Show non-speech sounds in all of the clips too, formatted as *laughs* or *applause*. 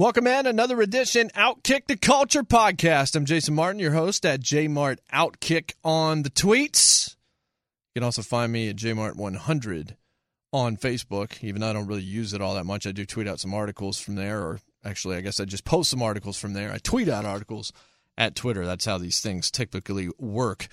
Welcome in another edition Outkick the Culture podcast. I'm Jason Martin, your host at Jmart Outkick on the tweets. You can also find me at jmart100 on Facebook. Even though I don't really use it all that much, I do tweet out some articles from there, or actually, I guess I just post some articles from there. I tweet out articles at Twitter. That's how these things typically work.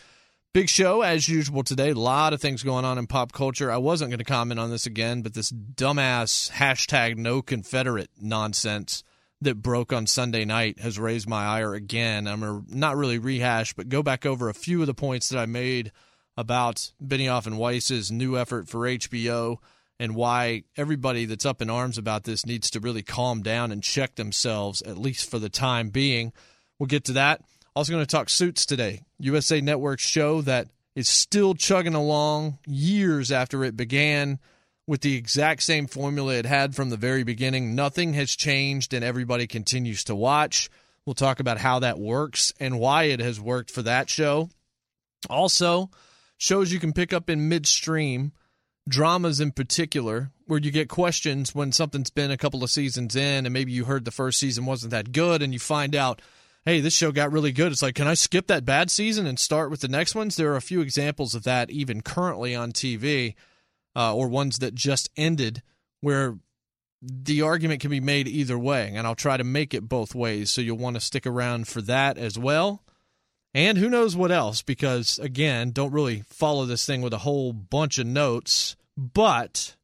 Big show as usual today. A lot of things going on in pop culture. I wasn't going to comment on this again, but this dumbass hashtag no Confederate nonsense that broke on Sunday night has raised my ire again. I'm going to not really rehash, but go back over a few of the points that I made about Benioff and Weiss's new effort for HBO and why everybody that's up in arms about this needs to really calm down and check themselves, at least for the time being. We'll get to that. Also, going to talk Suits today. USA Network show that is still chugging along years after it began with the exact same formula it had from the very beginning. Nothing has changed, and everybody continues to watch. We'll talk about how that works and why it has worked for that show. Also, shows you can pick up in midstream, dramas in particular, where you get questions when something's been a couple of seasons in and maybe you heard the first season wasn't that good and you find out, hey, this show got really good. It's like, can I skip that bad season and start with the next ones? There are a few examples of that even currently on TV uh, or ones that just ended where the argument can be made either way. And I'll try to make it both ways. So you'll want to stick around for that as well. And who knows what else, because again, don't really follow this thing with a whole bunch of notes. But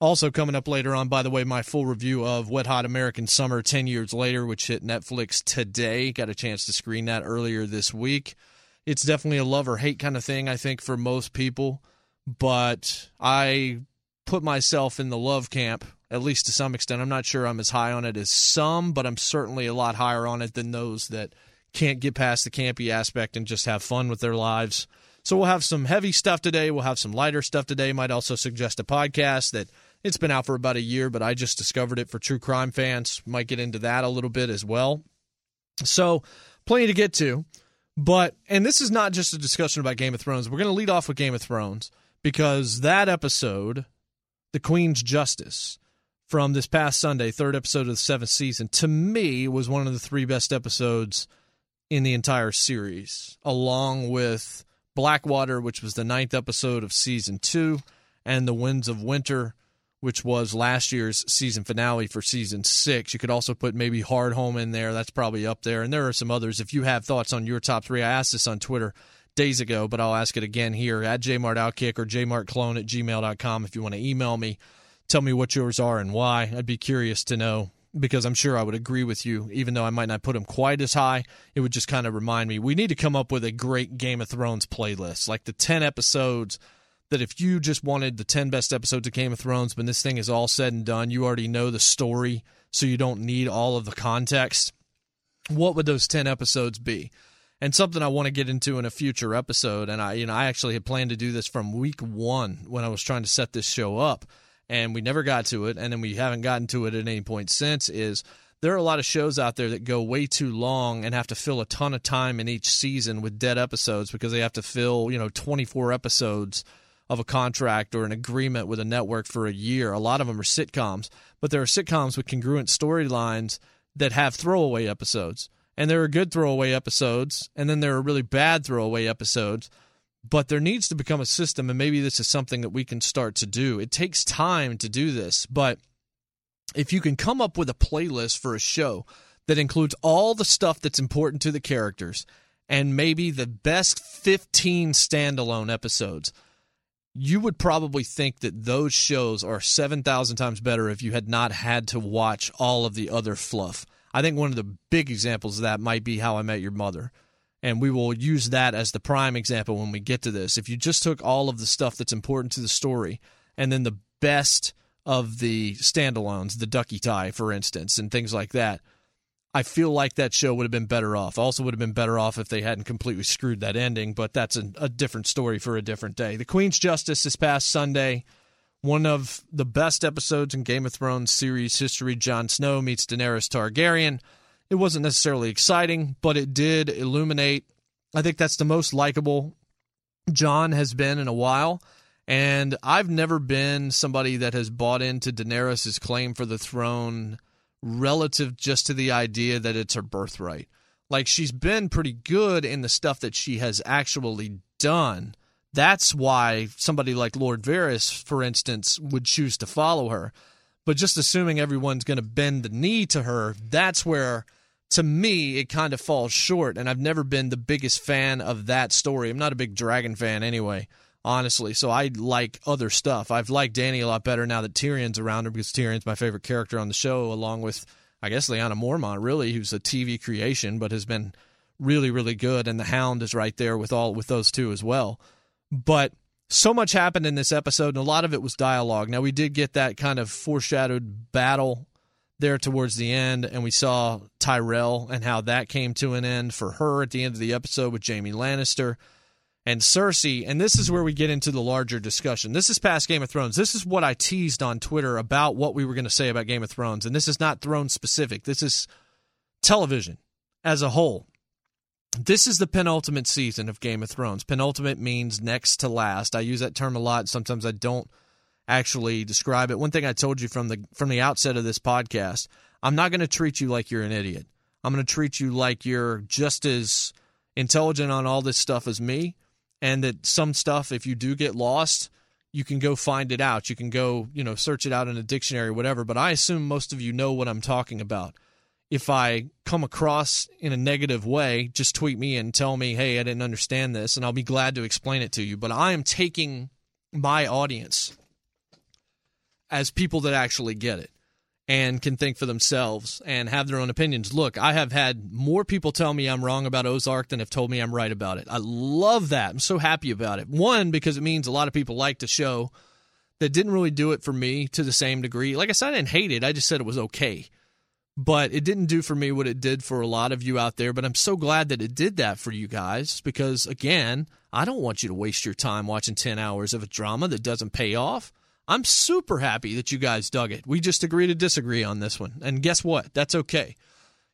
also coming up later on, by the way, my full review of Wet Hot American Summer 10 Years Later, which hit Netflix today. Got a chance to screen that earlier this week. It's definitely a love or hate kind of thing, I think, for most people. But I put myself in the love camp, at least to some extent. I'm not sure I'm as high on it as some, but I'm certainly a lot higher on it than those that can't get past the campy aspect and just have fun with their lives. So we'll have some heavy stuff today. We'll have some lighter stuff today. Might also suggest a podcast that it's been out for about a year, but I just discovered it for true crime fans. Might get into that a little bit as well. So plenty to get to. But, and this is not just a discussion about Game of Thrones. We're going to lead off with Game of Thrones because that episode, The Queen's Justice, from this past Sunday, third episode of the seventh season, to me was one of the three best episodes in the entire series, along with Blackwater, which was the ninth episode of season two, and The Winds of Winter, which was last year's season finale for season six. You could also put maybe Hardhome in there. That's probably up there. And there are some others. If you have thoughts on your top three, I asked this on Twitter days ago, but I'll ask it again here at jmartoutkick or jmartclone at gmail.com if you want to email me. Tell me what yours are and why. I'd be curious to know because I'm sure I would agree with you, even though I might not put them quite as high. It would just kind of remind me we need to come up with a great Game of Thrones playlist, like the 10 episodes that if you just wanted the 10 best episodes of Game of Thrones, when this thing is all said and done, you already know the story, so you don't need all of the context. What would those 10 episodes be? And something I want to get into in a future episode, and I, you know, I actually had planned to do this from week one when I was trying to set this show up and we never got to it, and then we haven't gotten to it at any point since, is there are a lot of shows out there that go way too long and have to fill a ton of time in each season with dead episodes because they have to fill, you know, 24 episodes of a contract or an agreement with a network for a year. A lot of them are sitcoms, but there are sitcoms with congruent storylines that have throwaway episodes. And there are good throwaway episodes, and then there are really bad throwaway episodes but there needs to become a system and maybe this is something that we can start to do it takes time to do this but if you can come up with a playlist for a show that includes all the stuff that's important to the characters and maybe the best 15 standalone episodes you would probably think that those shows are 7,000 times better if you had not had to watch all of the other fluff. I think one of the big examples of that might be How I Met Your Mother and we will use that as the prime example when we get to this. If you just took all of the stuff that's important to the story and then the best of the standalones, the Ducky Tie, for instance, and things like that. I feel like that show would have been better off. Also, would have been better off if they hadn't completely screwed that ending, but that's a, a different story for a different day. The Queen's Justice this past Sunday, one of the best episodes in Game of Thrones series history. Jon Snow meets Daenerys Targaryen. It wasn't necessarily exciting, but it did illuminate. I think that's the most likable Jon has been in a while. And I've never been somebody that has bought into Daenerys' claim for the throne relative just to the idea that it's her birthright. Like she's been pretty good in the stuff that she has actually done. That's why somebody like Lord Varys, for instance, would choose to follow her. But just assuming everyone's going to bend the knee to her, that's where, to me, it kind of falls short. And I've never been the biggest fan of that story. I'm not a big dragon fan anyway honestly. So I like other stuff. I've liked Danny a lot better now that Tyrion's around her because Tyrion's my favorite character on the show, along with I guess Lyanna Mormont, really, who's a TV creation, but has been really, really good. And the Hound is right there with all with those two as well. But so much happened in this episode, and a lot of it was dialogue. Now we did get that kind of foreshadowed battle there towards the end, and we saw Tyrell and how that came to an end for her at the end of the episode with Jaime Lannister and Cersei, and this is where we get into the larger discussion. This is past Game of Thrones. This is what I teased on Twitter about what we were going to say about Game of Thrones, and this is not throne specific. This is television as a whole. This is the penultimate season of Game of Thrones. Penultimate means next to last. I use that term a lot. Sometimes I don't actually describe it. One thing I told you from the from the outset of this podcast, I'm not going to treat you like you're an idiot. I'm going to treat you like you're just as intelligent on all this stuff as me and that some stuff, if you do get lost, you can go find it out. You can go, you know, search it out in a dictionary whatever. But I assume most of you know what I'm talking about. If I come across in a negative way, just tweet me and tell me, hey, I didn't understand this, and I'll be glad to explain it to you. But I am taking my audience as people that actually get it and can think for themselves and have their own opinions. Look, I have had more people tell me I'm wrong about Ozark than have told me I'm right about it. I love that. I'm so happy about it. One, because it means a lot of people like the show that didn't really do it for me to the same degree. Like I said, I didn't hate it, I just said it was okay. But it didn't do for me what it did for a lot of you out there. But I'm so glad that it did that for you guys because, again, I don't want you to waste your time watching 10 hours of a drama that doesn't pay off. I'm super happy that you guys dug it. We just agree to disagree on this one. And guess what? That's okay.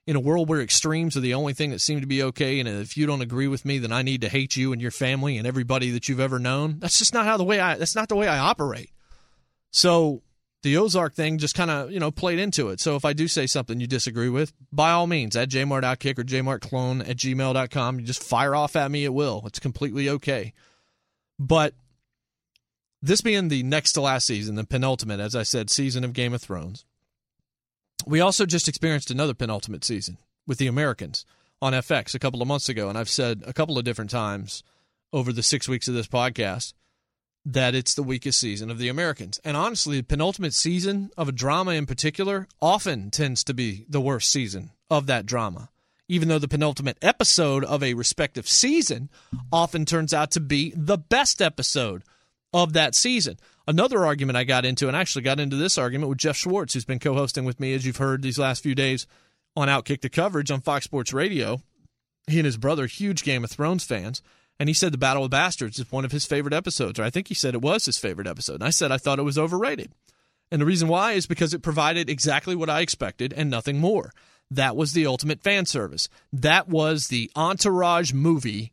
In a world where extremes are the only thing that seem to be okay, and if you don't agree with me, then I need to hate you and your family and everybody that you've ever known. That's just not how the way I that's not the way I operate. So the Ozark thing just kind of, you know, played into it. So if I do say something you disagree with, by all means, at jmartoutkick or jmartclone at gmail.com, you just fire off at me at will. It's completely okay. But this being the next to last season, the penultimate, as I said, season of Game of Thrones, we also just experienced another penultimate season with the Americans on FX a couple of months ago. And I've said a couple of different times over the six weeks of this podcast that it's the weakest season of the Americans. And honestly, the penultimate season of a drama in particular often tends to be the worst season of that drama. Even though the penultimate episode of a respective season often turns out to be the best episode of that season. Another argument I got into, and I actually got into this argument with Jeff Schwartz, who's been co hosting with me, as you've heard these last few days on Outkick the Coverage on Fox Sports Radio. He and his brother, huge Game of Thrones fans. And he said The Battle of Bastards is one of his favorite episodes, or I think he said it was his favorite episode. And I said I thought it was overrated. And the reason why is because it provided exactly what I expected and nothing more. That was the ultimate fan service. That was the entourage movie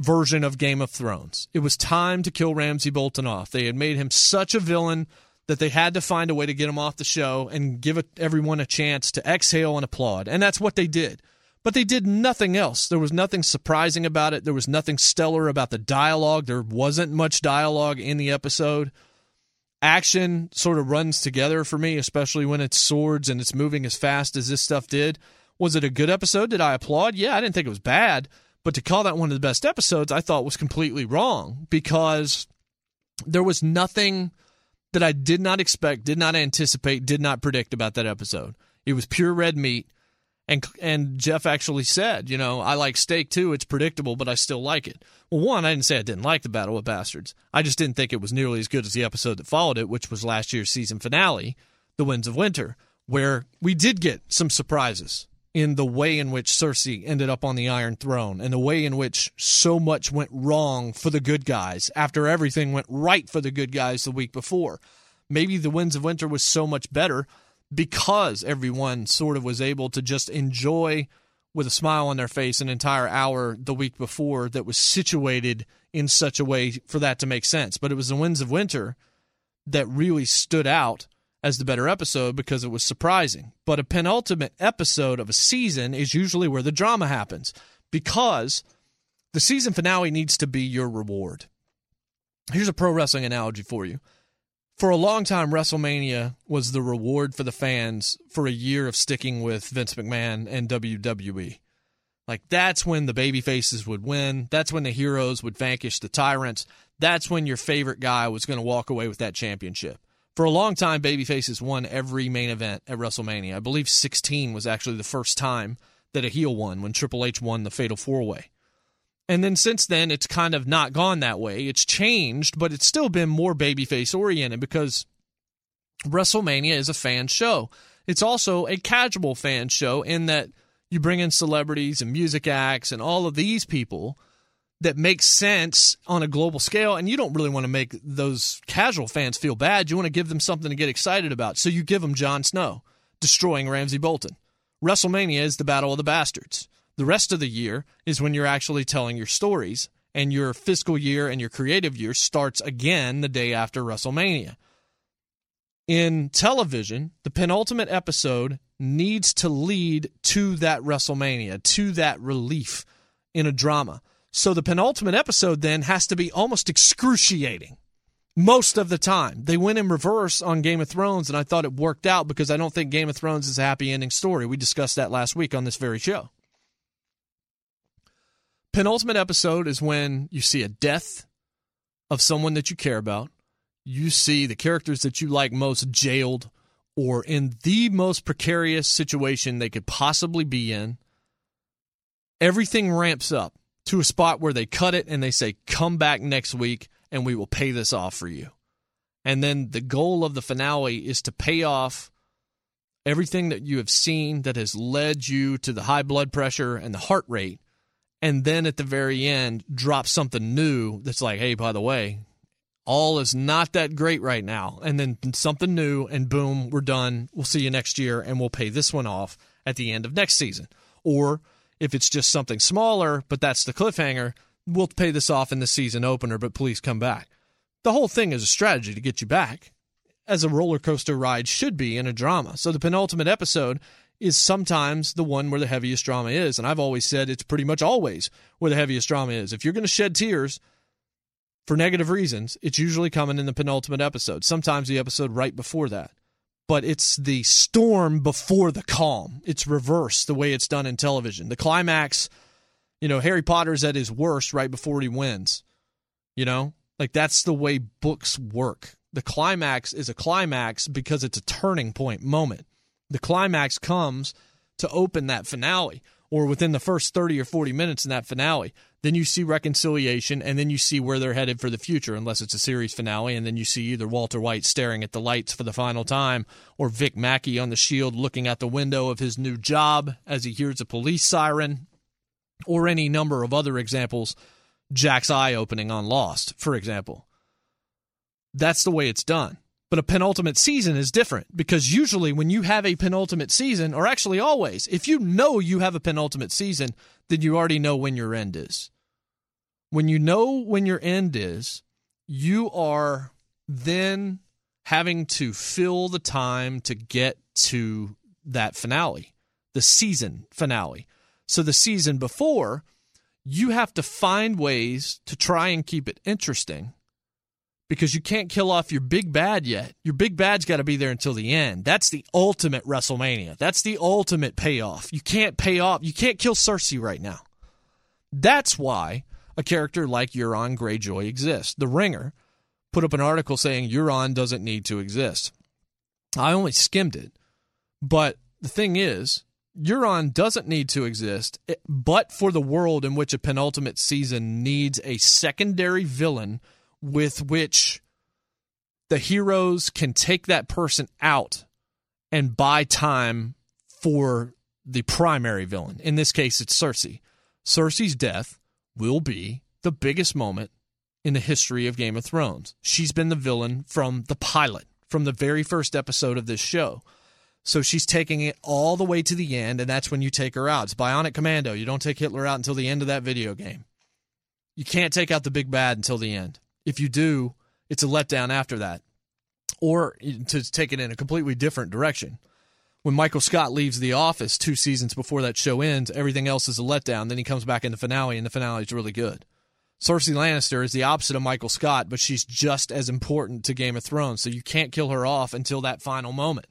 version of Game of Thrones. It was time to kill Ramsay Bolton off. They had made him such a villain that they had to find a way to get him off the show and give everyone a chance to exhale and applaud. And that's what they did. But they did nothing else. There was nothing surprising about it. There was nothing stellar about the dialogue. There wasn't much dialogue in the episode. Action sort of runs together for me, especially when it's swords and it's moving as fast as this stuff did. Was it a good episode? Did I applaud? Yeah, I didn't think it was bad. But to call that one of the best episodes, I thought was completely wrong because there was nothing that I did not expect, did not anticipate, did not predict about that episode. It was pure red meat. And and Jeff actually said, you know, I like steak too. It's predictable, but I still like it. Well, one, I didn't say I didn't like the Battle of Bastards. I just didn't think it was nearly as good as the episode that followed it, which was last year's season finale, The Winds of Winter, where we did get some surprises in the way in which Cersei ended up on the Iron Throne and the way in which so much went wrong for the good guys after everything went right for the good guys the week before. Maybe The Winds of Winter was so much better because everyone sort of was able to just enjoy with a smile on their face an entire hour the week before that was situated in such a way for that to make sense. But it was the Winds of Winter that really stood out as the better episode because it was surprising. But a penultimate episode of a season is usually where the drama happens because the season finale needs to be your reward. Here's a pro wrestling analogy for you for a long time, WrestleMania was the reward for the fans for a year of sticking with Vince McMahon and WWE. Like that's when the baby faces would win. That's when the heroes would vanquish the tyrants. That's when your favorite guy was going to walk away with that championship. For a long time, baby faces won every main event at WrestleMania. I believe 16 was actually the first time that a heel won when Triple H won the Fatal Four Way. And then since then, it's kind of not gone that way. It's changed, but it's still been more babyface oriented because WrestleMania is a fan show. It's also a casual fan show in that you bring in celebrities and music acts and all of these people that make sense on a global scale. And you don't really want to make those casual fans feel bad. You want to give them something to get excited about. So you give them Jon Snow destroying Ramsay Bolton. WrestleMania is the Battle of the Bastards. The rest of the year is when you're actually telling your stories, and your fiscal year and your creative year starts again the day after WrestleMania. In television, the penultimate episode needs to lead to that WrestleMania, to that relief in a drama. So the penultimate episode then has to be almost excruciating most of the time. They went in reverse on Game of Thrones, and I thought it worked out because I don't think Game of Thrones is a happy ending story. We discussed that last week on this very show penultimate episode is when you see a death of someone that you care about. You see the characters that you like most jailed or in the most precarious situation they could possibly be in. Everything ramps up to a spot where they cut it and they say, Come back next week and we will pay this off for you. And then the goal of the finale is to pay off everything that you have seen that has led you to the high blood pressure and the heart rate and then at the very end drop something new that's like, hey, by the way, all is not that great right now. And then something new, and boom, we're done. We'll see you next year, and we'll pay this one off at the end of next season. Or if it's just something smaller, but that's the cliffhanger, we'll pay this off in the season opener, but please come back. The whole thing is a strategy to get you back, as a roller coaster ride should be in a drama. So the penultimate episode is sometimes the one where the heaviest drama is. And I've always said it's pretty much always where the heaviest drama is. If you're going to shed tears for negative reasons, it's usually coming in the penultimate episode, sometimes the episode right before that. But it's the storm before the calm. It's reversed the way it's done in television. The climax, you know, Harry Potter's at his worst right before he wins. You know, like that's the way books work. The climax is a climax because it's a turning point moment the climax comes to open that finale or within the first 30 or 40 minutes in that finale. Then you see reconciliation, and then you see where they're headed for the future, unless it's a series finale. And then you see either Walter White staring at the lights for the final time, or Vic Mackey on the shield looking out the window of his new job as he hears a police siren, or any number of other examples. Jack's eye opening on Lost, for example. That's the way it's done. But a penultimate season is different because usually when you have a penultimate season, or actually always, if you know you have a penultimate season, then you already know when your end is. When you know when your end is, you are then having to fill the time to get to that finale, the season finale. So the season before, you have to find ways to try and keep it interesting because you can't kill off your big bad yet. Your big bad's got to be there until the end. That's the ultimate WrestleMania. That's the ultimate payoff. You can't pay off. You can't kill Cersei right now. That's why a character like Euron Greyjoy exists. The Ringer put up an article saying Euron doesn't need to exist. I only skimmed it, but the thing is, Euron doesn't need to exist, eh, but for the world in which a penultimate season needs a secondary villain with which the heroes can take that person out and buy time for the primary villain. In this case, it's Cersei. Cersei's death will be the biggest moment in the history of Game of Thrones. She's been the villain from the pilot, from the very first episode of this show. So she's taking it all the way to the end, and that's when you take her out. It's Bionic Commando. You don't take Hitler out until the end of that video game. You can't take out the big bad until the end. If you do, it's a letdown after that. Or to take it in a completely different direction. When Michael Scott leaves the office two seasons before that show ends, everything else is a letdown. Then he comes back in the finale, and the finale is really good. Cersei Lannister is the opposite of Michael Scott, but she's just as important to Game of Thrones. So you can't kill her off until that final moment.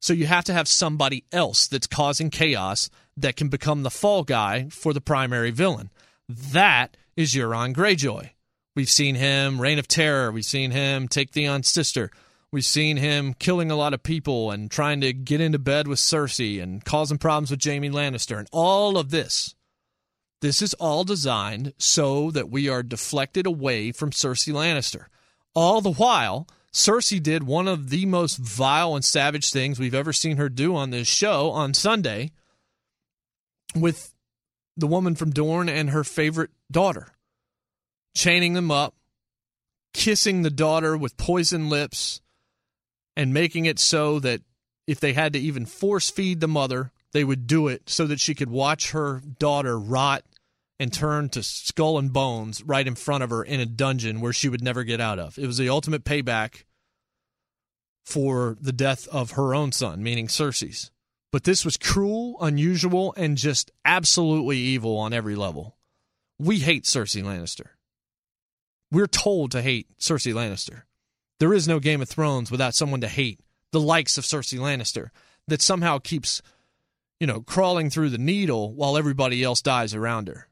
So you have to have somebody else that's causing chaos that can become the fall guy for the primary villain. That is Euron Greyjoy. We've seen him Reign of Terror. We've seen him take Theon's sister. We've seen him killing a lot of people and trying to get into bed with Cersei and causing problems with Jaime Lannister and all of this. This is all designed so that we are deflected away from Cersei Lannister. All the while, Cersei did one of the most vile and savage things we've ever seen her do on this show on Sunday with the woman from Dorne and her favorite daughter, chaining them up, kissing the daughter with poison lips, and making it so that if they had to even force feed the mother, they would do it so that she could watch her daughter rot and turn to skull and bones right in front of her in a dungeon where she would never get out of. It was the ultimate payback for the death of her own son, meaning Cersei's. But this was cruel, unusual, and just absolutely evil on every level. We hate Cersei Lannister. We're told to hate Cersei Lannister. There is no Game of Thrones without someone to hate, the likes of Cersei Lannister, that somehow keeps, you know, crawling through the needle while everybody else dies around her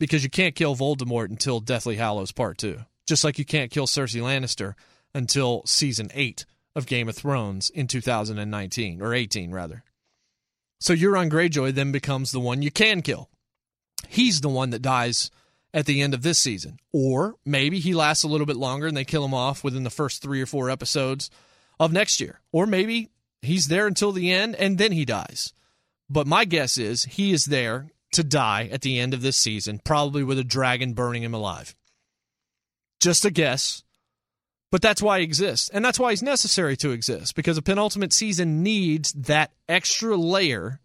because you can't kill Voldemort until Deathly Hallows Part 2. Just like you can't kill Cersei Lannister until season 8 of Game of Thrones in 2019 or 18 rather. So Euron Greyjoy then becomes the one you can kill. He's the one that dies at the end of this season. Or maybe he lasts a little bit longer and they kill him off within the first 3 or 4 episodes of next year. Or maybe he's there until the end and then he dies. But my guess is he is there to die at the end of this season, probably with a dragon burning him alive. Just a guess. But that's why he exists. And that's why he's necessary to exist, because a penultimate season needs that extra layer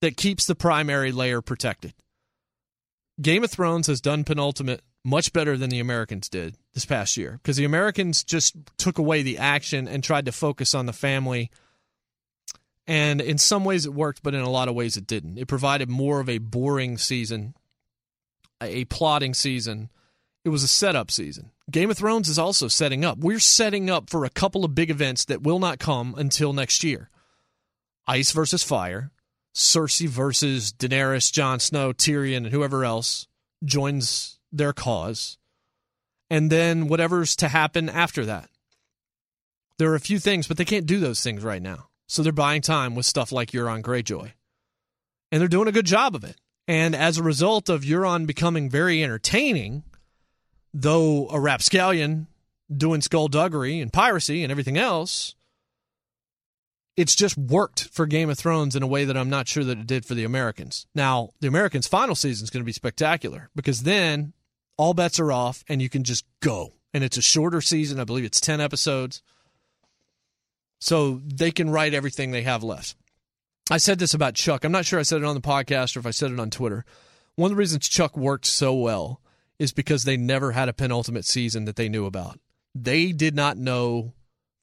that keeps the primary layer protected. Game of Thrones has done penultimate much better than the Americans did this past year, because the Americans just took away the action and tried to focus on the family and in some ways it worked, but in a lot of ways it didn't. It provided more of a boring season, a plotting season. It was a setup season. Game of Thrones is also setting up. We're setting up for a couple of big events that will not come until next year Ice versus Fire, Cersei versus Daenerys, Jon Snow, Tyrion, and whoever else joins their cause. And then whatever's to happen after that. There are a few things, but they can't do those things right now. So they're buying time with stuff like Euron Greyjoy. And they're doing a good job of it. And as a result of Euron becoming very entertaining, though a rapscallion doing skullduggery and piracy and everything else, it's just worked for Game of Thrones in a way that I'm not sure that it did for the Americans. Now, the Americans' final season is going to be spectacular because then all bets are off and you can just go. And it's a shorter season. I believe it's 10 episodes so they can write everything they have left. I said this about Chuck. I'm not sure I said it on the podcast or if I said it on Twitter. One of the reasons Chuck worked so well is because they never had a penultimate season that they knew about. They did not know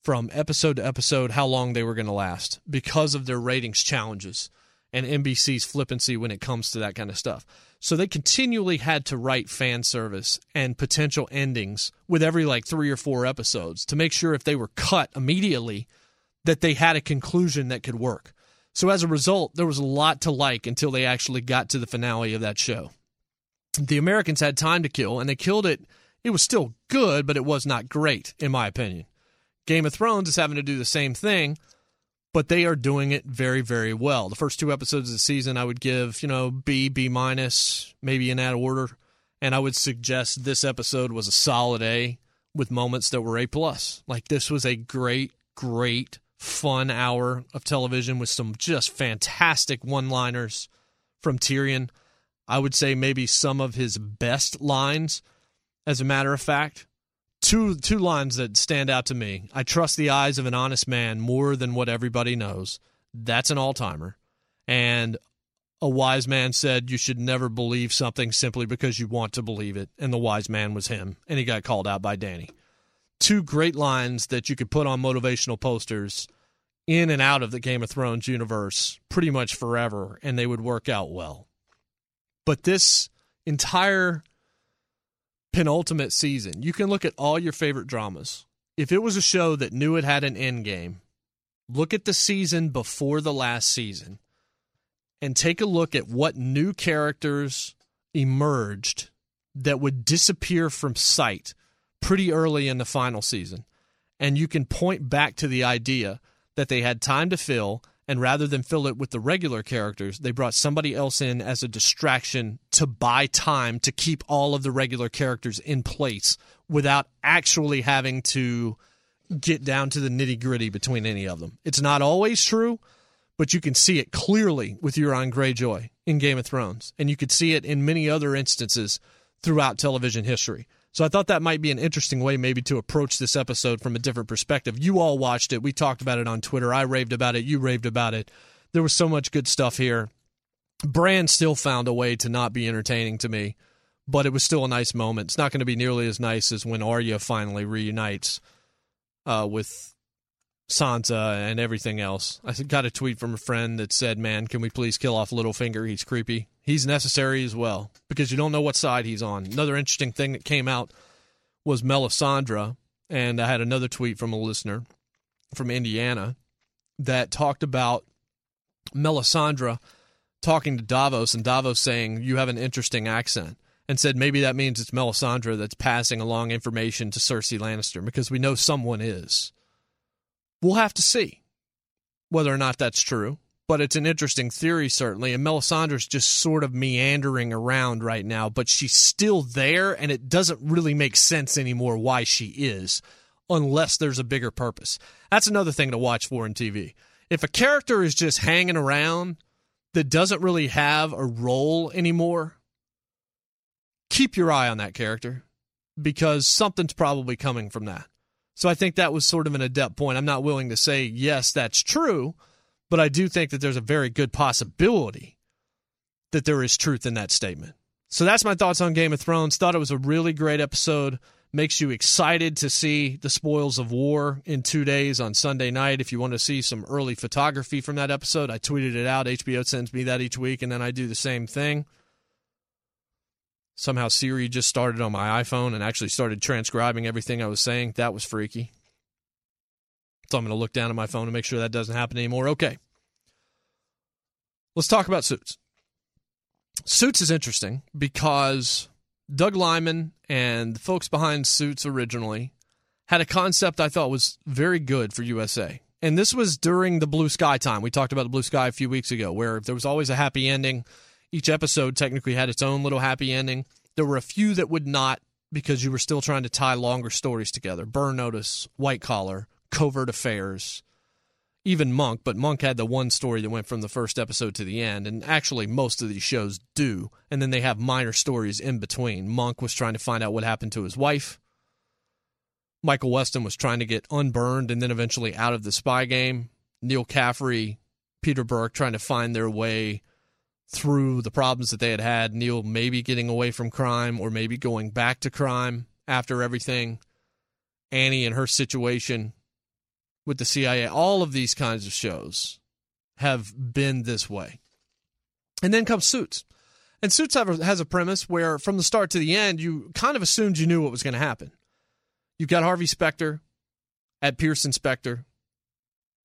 from episode to episode how long they were going to last because of their ratings challenges and NBC's flippancy when it comes to that kind of stuff. So they continually had to write fan service and potential endings with every like three or four episodes to make sure if they were cut immediately – that they had a conclusion that could work. So as a result, there was a lot to like until they actually got to the finale of that show. The Americans had time to kill, and they killed it. It was still good, but it was not great, in my opinion. Game of Thrones is having to do the same thing, but they are doing it very, very well. The first two episodes of the season, I would give, you know, B, B minus, maybe in that order. And I would suggest this episode was a solid A with moments that were A plus. Like this was a great, great, fun hour of television with some just fantastic one liners from Tyrion. I would say maybe some of his best lines, as a matter of fact two two lines that stand out to me. I trust the eyes of an honest man more than what everybody knows. That's an all-timer. And a wise man said you should never believe something simply because you want to believe it, and the wise man was him, and he got called out by Danny. Two great lines that you could put on motivational posters in and out of the Game of Thrones universe pretty much forever, and they would work out well. But this entire penultimate season, you can look at all your favorite dramas. If it was a show that knew it had an end game, look at the season before the last season and take a look at what new characters emerged that would disappear from sight pretty early in the final season. And you can point back to the idea that they had time to fill and rather than fill it with the regular characters, they brought somebody else in as a distraction to buy time to keep all of the regular characters in place without actually having to get down to the nitty gritty between any of them. It's not always true, but you can see it clearly with Euron Greyjoy in Game of Thrones, and you could see it in many other instances throughout television history. So I thought that might be an interesting way maybe to approach this episode from a different perspective. You all watched it. We talked about it on Twitter. I raved about it. You raved about it. There was so much good stuff here. Bran still found a way to not be entertaining to me, but it was still a nice moment. It's not going to be nearly as nice as when Arya finally reunites uh, with Sansa and everything else. I got a tweet from a friend that said, "Man, can we please kill off Littlefinger? He's creepy. He's necessary as well because you don't know what side he's on." Another interesting thing that came out was Melisandre, and I had another tweet from a listener from Indiana that talked about Melisandre talking to Davos and Davos saying, "You have an interesting accent." And said maybe that means it's Melisandre that's passing along information to Cersei Lannister because we know someone is. We'll have to see whether or not that's true, but it's an interesting theory, certainly. And Melisandre's just sort of meandering around right now, but she's still there, and it doesn't really make sense anymore why she is, unless there's a bigger purpose. That's another thing to watch for in TV. If a character is just hanging around that doesn't really have a role anymore, keep your eye on that character because something's probably coming from that. So I think that was sort of an adept point. I'm not willing to say, yes, that's true, but I do think that there's a very good possibility that there is truth in that statement. So that's my thoughts on Game of Thrones. Thought it was a really great episode. Makes you excited to see the spoils of war in two days on Sunday night. If you want to see some early photography from that episode, I tweeted it out. HBO sends me that each week, and then I do the same thing. Somehow Siri just started on my iPhone and actually started transcribing everything I was saying. That was freaky. So I'm going to look down at my phone to make sure that doesn't happen anymore. Okay. Let's talk about Suits. Suits is interesting because Doug Liman and the folks behind Suits originally had a concept I thought was very good for USA. And this was during the blue sky time. We talked about the blue sky a few weeks ago, where there was always a happy ending each episode technically had its own little happy ending. There were a few that would not because you were still trying to tie longer stories together. Burn Notice, White Collar, Covert Affairs, even Monk, but Monk had the one story that went from the first episode to the end, and actually most of these shows do. And then they have minor stories in between. Monk was trying to find out what happened to his wife. Michael Weston was trying to get unburned and then eventually out of the spy game. Neal Caffrey, Peter Burke trying to find their way through the problems that they had had. Neal maybe getting away from crime or maybe going back to crime after everything. Annie and her situation with the CIA. All of these kinds of shows have been this way. And then comes Suits. And Suits has a premise where, from the start to the end, you kind of assumed you knew what was going to happen. You've got Harvey Specter at Pearson Specter,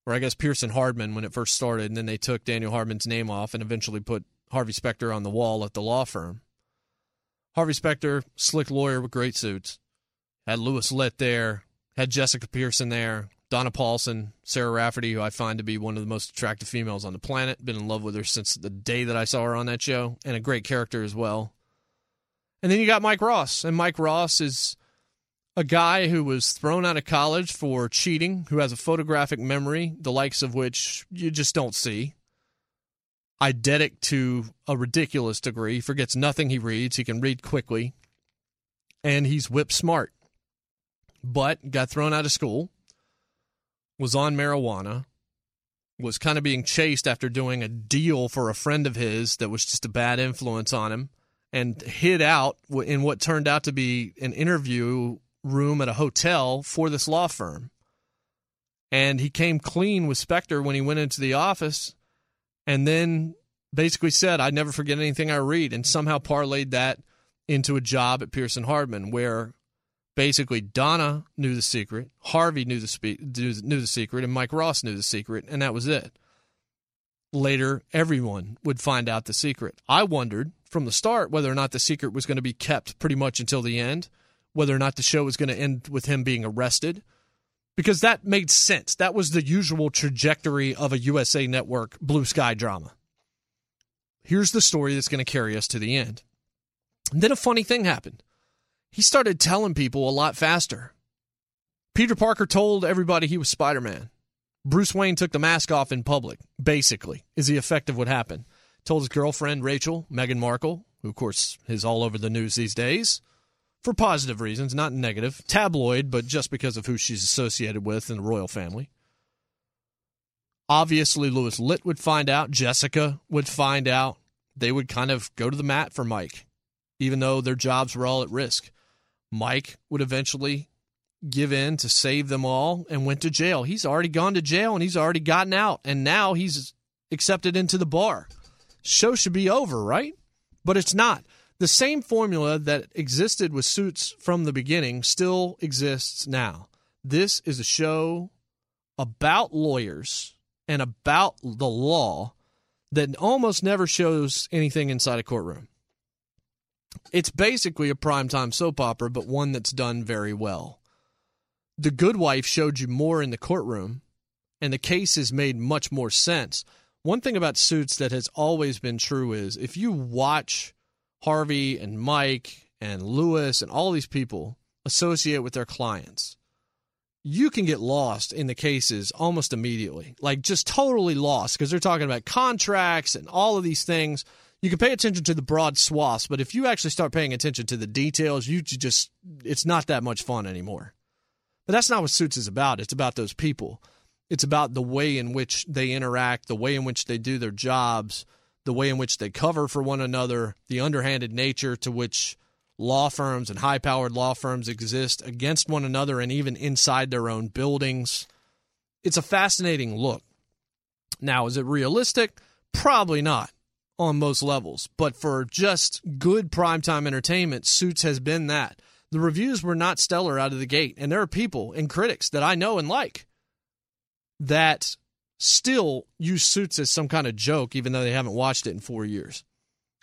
or I guess Pearson Hardman when it first started, and then they took Daniel Hardman's name off and eventually put Harvey Specter on the wall at the law firm. Harvey Specter, slick lawyer with great suits, had Louis Litt there, had Jessica Pearson there, Donna Paulsen, Sarah Rafferty, who I find to be one of the most attractive females on the planet. Been in love with her since the day that I saw her on that show, and a great character as well. And then you got Mike Ross, and Mike Ross is a guy who was thrown out of college for cheating, who has a photographic memory, the likes of which you just don't see. Eidetic to a ridiculous degree. He forgets nothing he reads. He can read quickly. And he's whip smart. But got thrown out of school, was on marijuana, was kind of being chased after doing a deal for a friend of his that was just a bad influence on him, and hid out in what turned out to be an interview room at a hotel for this law firm. And he came clean with Specter when he went into the office and then basically said, I'd never forget anything I read, and somehow parlayed that into a job at Pearson Hardman, where basically Donna knew the secret, Harvey knew the spe- knew the secret, and Mike Ross knew the secret, and that was it. Later, everyone would find out the secret. I wondered from the start whether or not the secret was going to be kept pretty much until the end, whether or not the show was going to end with him being arrested, because that made sense. That was the usual trajectory of a USA Network blue sky drama. Here's the story that's going to carry us to the end. And then a funny thing happened. He started telling people a lot faster. Peter Parker told everybody he was Spider Man. Bruce Wayne took the mask off in public, basically, is the effect of what happened. Told his girlfriend, Rachel, Meghan Markle, who, of course, is all over the news these days, for positive reasons, not negative. Tabloid, but just because of who she's associated with in the royal family. Obviously, Louis Litt would find out. Jessica would find out. They would kind of go to the mat for Mike, even though their jobs were all at risk. Mike would eventually give in to save them all and went to jail. He's already gone to jail and he's already gotten out, and now he's accepted into the bar. Show should be over, right? But it's not. The same formula that existed with Suits from the beginning still exists now. This is a show about lawyers and about the law that almost never shows anything inside a courtroom. It's basically a primetime soap opera, but one that's done very well. The Good Wife showed you more in the courtroom, and the cases made much more sense. One thing about Suits that has always been true is if you watch Harvey and Mike and Louis and all these people associate with their clients, you can get lost in the cases almost immediately. Like just totally lost because they're talking about contracts and all of these things. You can pay attention to the broad swaths, but if you actually start paying attention to the details, you just it's not that much fun anymore. But that's not what Suits is about. It's about those people. It's about the way in which they interact, the way in which they do their jobs, the way in which they cover for one another, the underhanded nature to which law firms and high powered law firms exist against one another and even inside their own buildings. It's a fascinating look. Now, is it realistic? Probably not on most levels, but for just good primetime entertainment, Suits has been that. The reviews were not stellar out of the gate, and there are people and critics that I know and like that still use Suits as some kind of joke, even though they haven't watched it in four years.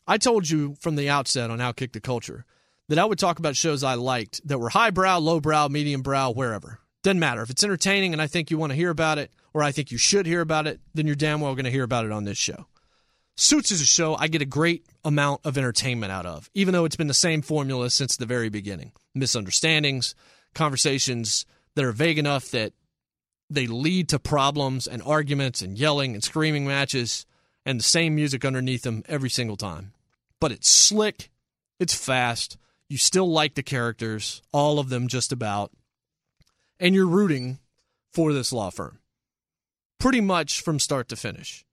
I told you from the outset on Outkick the Culture that I would talk about shows I liked that were highbrow, lowbrow, medium brow, wherever. Doesn't matter. If it's entertaining and I think you want to hear about it, or I think you should hear about it, then you're damn well going to hear about it on this show. Suits is a show I get a great amount of entertainment out of, even though it's been the same formula since the very beginning. Misunderstandings, conversations that are vague enough that they lead to problems and arguments and yelling and screaming matches and the same music underneath them every single time. But it's slick, it's fast, you still like the characters, all of them just about, and you're rooting for this law firm pretty much from start to finish.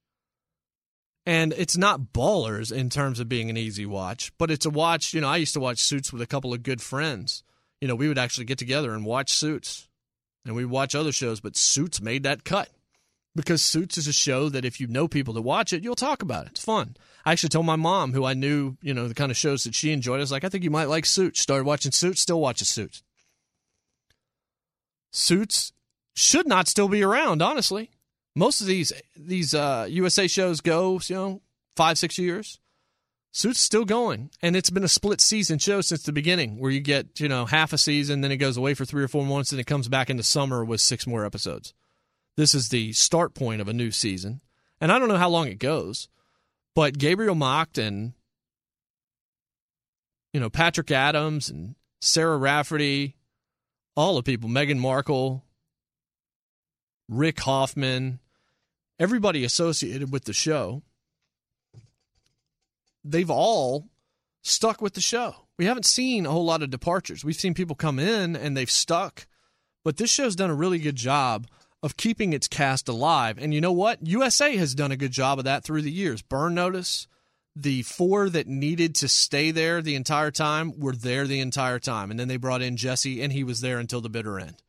And it's not ballers in terms of being an easy watch, but it's a watch. You know, I used to watch Suits with a couple of good friends. You know, we would actually get together and watch Suits, and we'd watch other shows, but Suits made that cut because Suits is a show that if you know people to watch it, you'll talk about it. It's fun. I actually told my mom, who I knew, you know, the kind of shows that she enjoyed. I was like, I think you might like Suits. Started watching Suits, still watches Suits. Suits should not still be around, honestly. Most of these these uh, USA shows go, you know, five six years. Suits still going, and it's been a split season show since the beginning, where you get you know half a season, then it goes away for three or four months, and it comes back into summer with six more episodes. This is the start point of a new season, and I don't know how long it goes, but Gabriel Macht and you know Patrick Adams and Sarah Rafferty, all the people, Meghan Markle, Rick Hoffman, everybody associated with the show they've all stuck with the show. We haven't seen a whole lot of departures. We've seen people come in and they've stuck, but this show's done a really good job of keeping its cast alive. And you know what? USA has done a good job of that through the years. Burn Notice, the four that needed to stay there the entire time were there the entire time. And then they brought in Jesse, and he was there until the bitter end.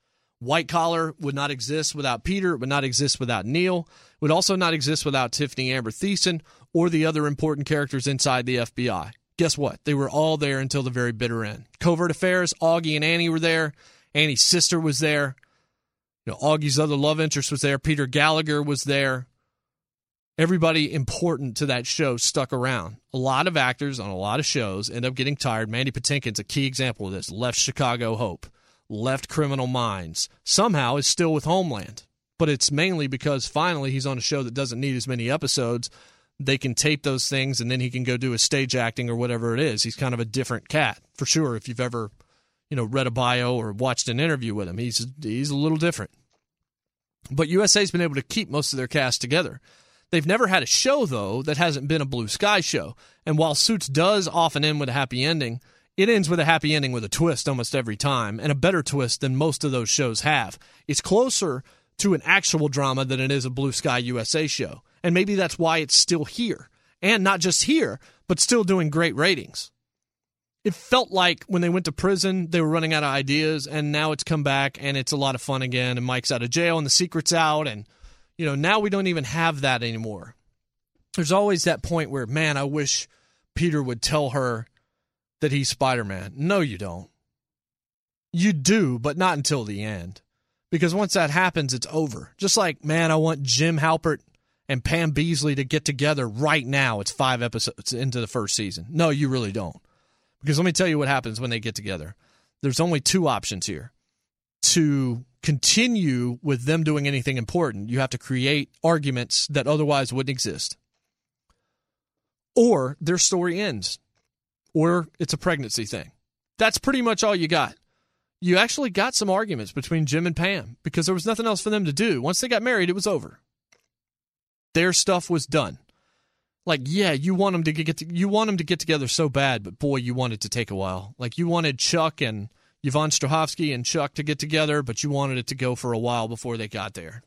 White Collar would not exist without Peter. It would not exist without Neal. It would also not exist without Tiffani Amber Thiessen or the other important characters inside the FBI. Guess what? They were all there until the very bitter end. Covert Affairs, Auggie and Annie were there. Annie's sister was there. You know, Auggie's other love interest was there. Peter Gallagher was there. Everybody important to that show stuck around. A lot of actors on a lot of shows end up getting tired. Mandy Patinkin's a key example of this. Left Chicago Hope left Criminal Minds. Somehow is still with Homeland, but it's mainly because finally he's on a show that doesn't need as many episodes. They can tape those things and then he can go do his stage acting or whatever it is. He's kind of a different cat for sure. If you've ever, you know, read a bio or watched an interview with him, he's he's a little different. But USA's been able to keep most of their cast together. They've never had a show though that hasn't been a blue sky show. And while Suits does often end with a happy ending, it ends with a happy ending with a twist almost every time, and a better twist than most of those shows have. It's closer to an actual drama than it is a Blue Sky USA show. And maybe that's why it's still here. And not just here, but still doing great ratings. It felt like when they went to prison, they were running out of ideas, and now it's come back and it's a lot of fun again. And Mike's out of jail and the secret's out. And, you know, now we don't even have that anymore. There's always that point where, man, I wish Peter would tell her that he's Spider Man. No, you don't. You do, but not until the end. Because once that happens, it's over. Just like, man, I want Jim Halpert and Pam Beesly to get together right now. It's five episodes into the first season. No, you really don't. Because let me tell you what happens when they get together. There's only two options here. To continue with them doing anything important, you have to create arguments that otherwise wouldn't exist. Or their story ends or it's a pregnancy thing. That's pretty much all you got. You actually got some arguments between Jim and Pam because there was nothing else for them to do. Once they got married, it was over. Their stuff was done. Like, yeah, you want them to get to, you want them to get together so bad, but boy, you wanted to take a while. Like you wanted Chuck and Yvonne Strahovski and Chuck to get together, but you wanted it to go for a while before they got there.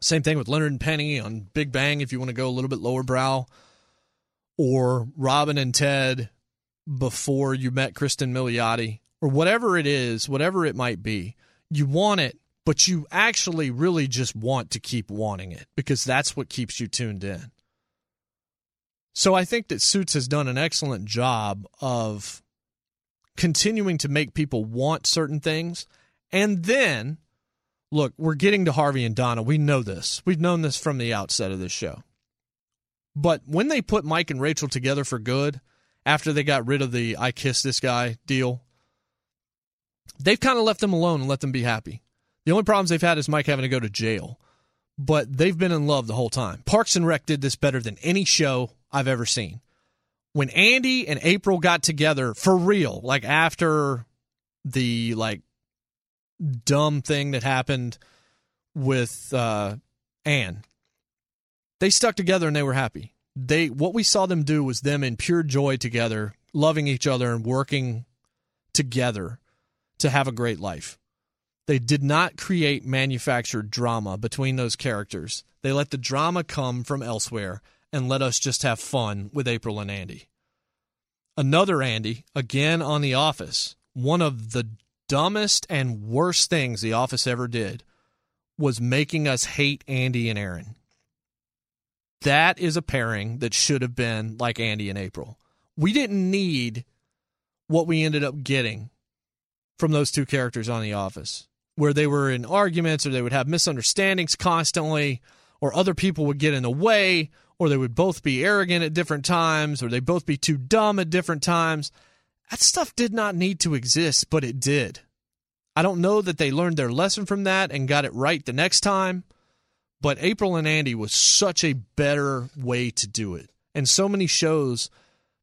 Same thing with Leonard and Penny on Big Bang. If you want to go a little bit lower brow, or Robin and Ted before you met Kristen Milioti or whatever it is, whatever it might be. You want it, but you actually really just want to keep wanting it because that's what keeps you tuned in. So I think that Suits has done an excellent job of continuing to make people want certain things. And then, look, we're getting to Harvey and Donna. We know this. We've known this from the outset of this show. But when they put Mike and Rachel together for good, after they got rid of the I kiss this guy deal, they've kind of left them alone and let them be happy. The only problems they've had is Mike having to go to jail, but they've been in love the whole time. Parks and Rec did this better than any show I've ever seen. When Andy and April got together for real, like after the like dumb thing that happened with uh Anne they stuck together and they were happy. They what we saw them do was them in pure joy together, loving each other and working together to have a great life. They did not create manufactured drama between those characters. They let the drama come from elsewhere and let us just have fun with April and Andy. Another Andy, again on The Office, one of the dumbest and worst things The Office ever did was making us hate Andy and Erin. That is a pairing that should have been like Andy and April. We didn't need what we ended up getting from those two characters on The Office, where they were in arguments or they would have misunderstandings constantly, or other people would get in the way, or they would both be arrogant at different times, or they both be too dumb at different times. That stuff did not need to exist, but it did. I don't know that they learned their lesson from that and got it right the next time, but April and Andy was such a better way to do it. And so many shows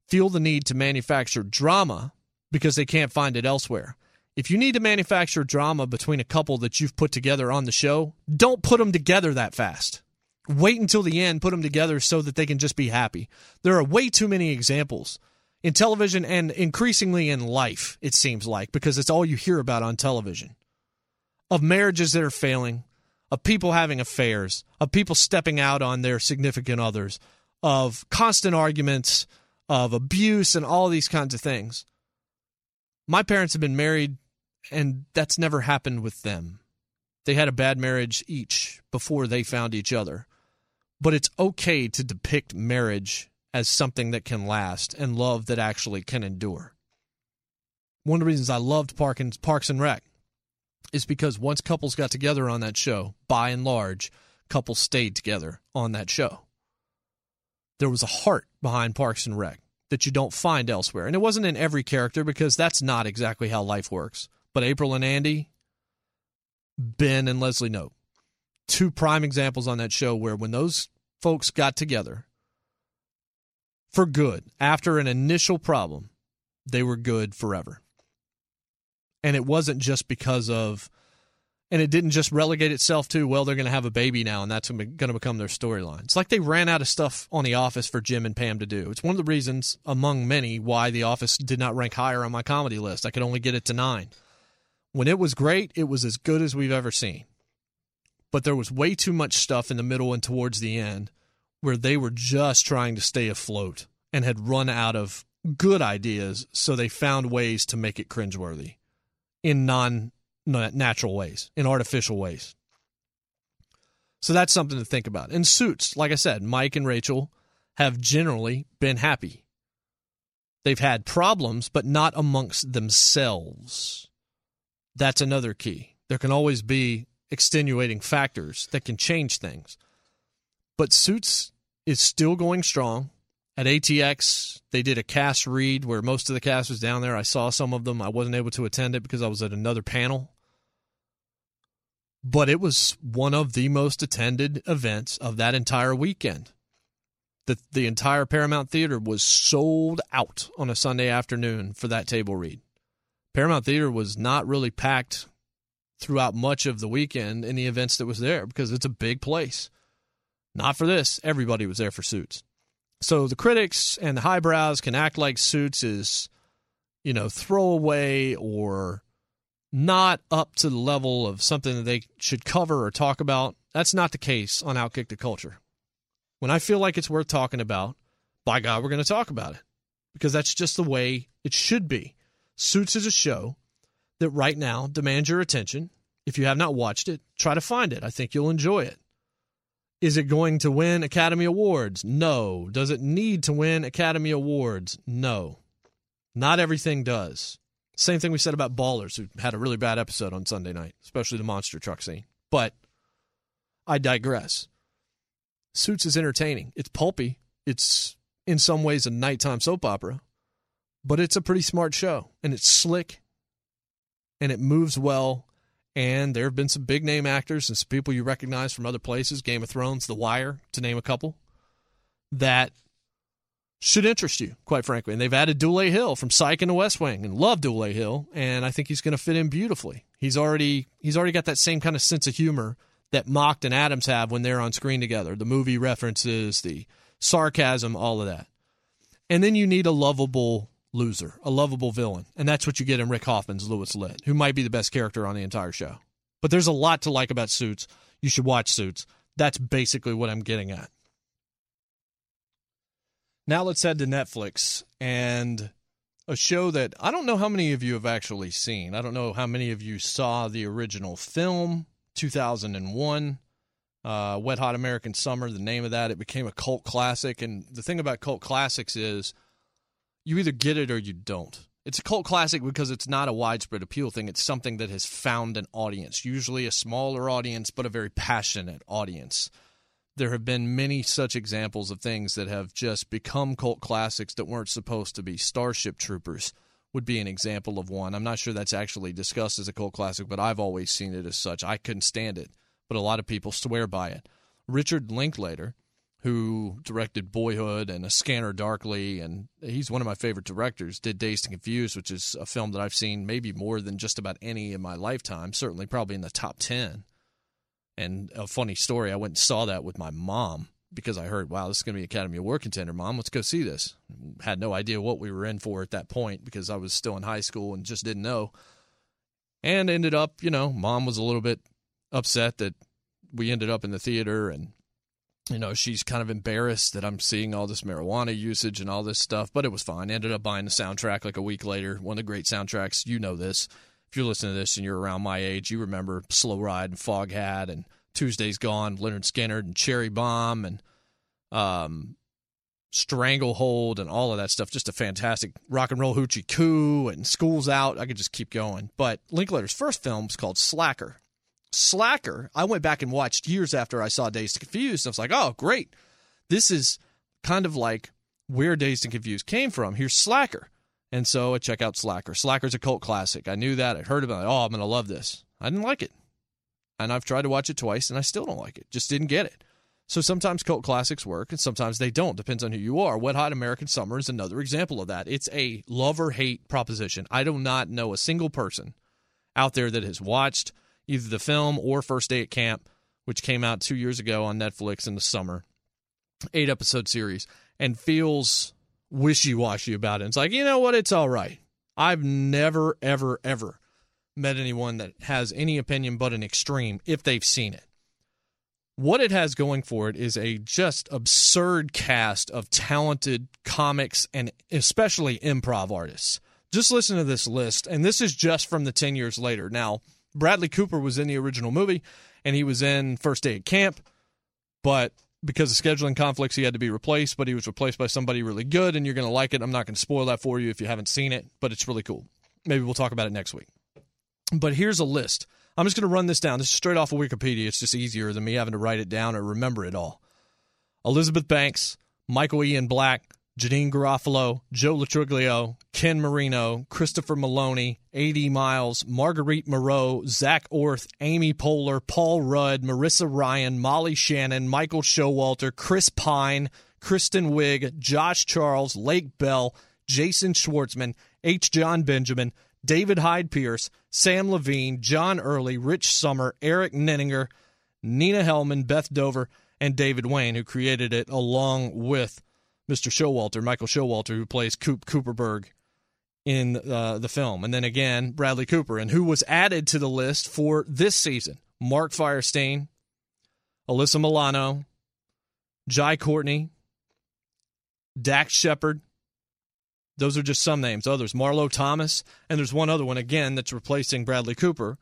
feel the need to manufacture drama because they can't find it elsewhere. If you need to manufacture drama between a couple that you've put together on the show, don't put them together that fast. Wait until the end, put them together so that they can just be happy. There are way too many examples in television and increasingly in life, it seems like, because it's all you hear about on television of marriages that are failing, of people having affairs, of people stepping out on their significant others, of constant arguments, of abuse, and all these kinds of things. My parents have been married, and that's never happened with them. They had a bad marriage each before they found each other. But it's okay to depict marriage as something that can last and love that actually can endure. One of the reasons I loved Parks and Rec is because once couples got together on that show, by and large, couples stayed together on that show. There was a heart behind Parks and Rec that you don't find elsewhere. And it wasn't in every character because that's not exactly how life works. But April and Andy, Ben and Leslie Knope, two prime examples on that show where when those folks got together for good after an initial problem, they were good forever. And it wasn't just because of, and it didn't just relegate itself to, well, they're going to have a baby now and that's going to become their storyline. It's like they ran out of stuff on The Office for Jim and Pam to do. It's one of the reasons, among many, why The Office did not rank higher on my comedy list. I could only get it to nine. When it was great, it was as good as we've ever seen. But there was way too much stuff in the middle and towards the end where they were just trying to stay afloat and had run out of good ideas, so they found ways to make it cringeworthy in non natural ways, in artificial ways. So that's something to think about. And suits, like I said, Mike and Rachel have generally been happy. They've had problems, but not amongst themselves. That's another key. There can always be extenuating factors that can change things. But Suits is still going strong. At ATX, they did a cast read where most of the cast was down there. I saw some of them. I wasn't able to attend it because I was at another panel. But it was one of the most attended events of that entire weekend. The, the entire Paramount Theater was sold out on a Sunday afternoon for that table read. Paramount Theater was not really packed throughout much of the weekend in the events that was there because it's a big place. Not for this. Everybody was there for Suits. So the critics and the highbrows can act like Suits is, you know, throwaway or not up to the level of something that they should cover or talk about. That's not the case on Outkick the Culture. When I feel like it's worth talking about, by God, we're going to talk about it because that's just the way it should be. Suits is a show that right now demands your attention. If you have not watched it, try to find it. I think you'll enjoy it. Is it going to win Academy Awards? No. Does it need to win Academy Awards? No. Not everything does. Same thing we said about Ballers, who had a really bad episode on Sunday night, especially the monster truck scene. But I digress. Suits is entertaining. It's pulpy. It's in some ways a nighttime soap opera, but it's a pretty smart show and it's slick and it moves well and there have been some big name actors and some people you recognize from other places, Game of Thrones, The Wire, to name a couple, that should interest you, quite frankly. And they've added Dule Hill from Psych and The West Wing, and love Dule Hill, and I think he's going to fit in beautifully. He's already he's already got that same kind of sense of humor that Macht and Adams have when they're on screen together. The movie references, the sarcasm, all of that. And then you need a lovable loser, a lovable villain. And that's what you get in Rick Hoffman's Louis Litt, who might be the best character on the entire show. But there's a lot to like about Suits. You should watch Suits. That's basically what I'm getting at. Now let's head to Netflix and a show that I don't know how many of you have actually seen. I don't know how many of you saw the original film, 2001. Uh, Wet Hot American Summer, the name of that, it became a cult classic. And the thing about cult classics is you either get it or you don't. It's a cult classic because it's not a widespread appeal thing. It's something that has found an audience, usually a smaller audience, but a very passionate audience there have been many such examples of things that have just become cult classics that weren't supposed to be. Starship Troopers would be an example of one. I'm not sure that's actually discussed as a cult classic, but I've always seen it as such. I couldn't stand it, but a lot of people swear by it. Richard Linklater, who directed Boyhood and A Scanner Darkly, and he's one of my favorite directors, did Dazed and Confused, which is a film that I've seen maybe more than just about any in my lifetime, certainly probably in the top 10. And a funny story, I went and saw that with my mom because I heard, wow, this is going to be Academy Award contender, mom. Let's go see this. Had no idea what we were in for at that point because I was still in high school and just didn't know. And ended up, you know, mom was a little bit upset that we ended up in the theater and you know, she's kind of embarrassed that I'm seeing all this marijuana usage and all this stuff, but it was fine. Ended up buying the soundtrack like a week later. One of the great soundtracks. You know this. If you're listening to this and you're around my age, you remember Slow Ride and Foghat and Tuesday's Gone, Lynyrd Skynyrd and Cherry Bomb and um, Stranglehold and all of that stuff. Just a fantastic rock and roll hoochie coo and School's Out. I could just keep going. But Linklater's first film is called Slacker. Slacker, I went back and watched years after I saw Dazed and Confused. I was like, oh, great. This is kind of like where Dazed and Confused came from. Here's Slacker. And so I check out Slacker. Slacker's a cult classic. I knew that. I heard about it. Oh, I'm going to love this. I didn't like it and I've tried to watch it twice and I still don't like it. Just didn't get it. So sometimes cult classics work and sometimes they don't. Depends on who you are. Wet Hot American Summer is another example of that. It's a love or hate proposition. I do not know a single person out there that has watched either the film or First Day at Camp, which came out two years ago on Netflix in the summer, eight episode series, and feels wishy washy about it. It's like, you know what? It's all right. I've never, ever, ever met anyone that has any opinion but an extreme if they've seen it. What it has going for it is a just absurd cast of talented comics and especially improv artists. Just listen to this list, and this is just from the 10 years later. Now, Bradley Cooper was in the original movie, and he was in First Day at Camp, but because of scheduling conflicts, he had to be replaced, but he was replaced by somebody really good, and you're going to like it. I'm not going to spoil that for you if you haven't seen it, but it's really cool. Maybe we'll talk about it next week. But here's a list. I'm just going to run this down. This is straight off of Wikipedia. It's just easier than me having to write it down or remember it all. Elizabeth Banks, Michael Ian Black, Janeane Garofalo, Joe Lo Truglio, Ken Marino, Christopher Meloni, A.D. Miles, Marguerite Moreau, Zak Orth, Amy Poehler, Paul Rudd, Marissa Ryan, Molly Shannon, Michael Showalter, Chris Pine, Kristen Wiig, Josh Charles, Lake Bell, Jason Schwartzman, H. Jon Benjamin, David Hyde Pierce, Samm Levine, John Early, Rich Sommer, Eric Nenninger, Nina Hellman, Beth Dover, and David Wain, who created it along with Mr. Showalter, Michael Showalter, who plays Coop Cooperberg in uh, the film. And then again, Bradley Cooper, and who was added to the list for this season Mark Feuerstein, Alyssa Milano, Jai Courtney, Dax Shepard, those are just some names. Others, Marlo Thomas, and there's one other one again that's replacing Bradley Cooper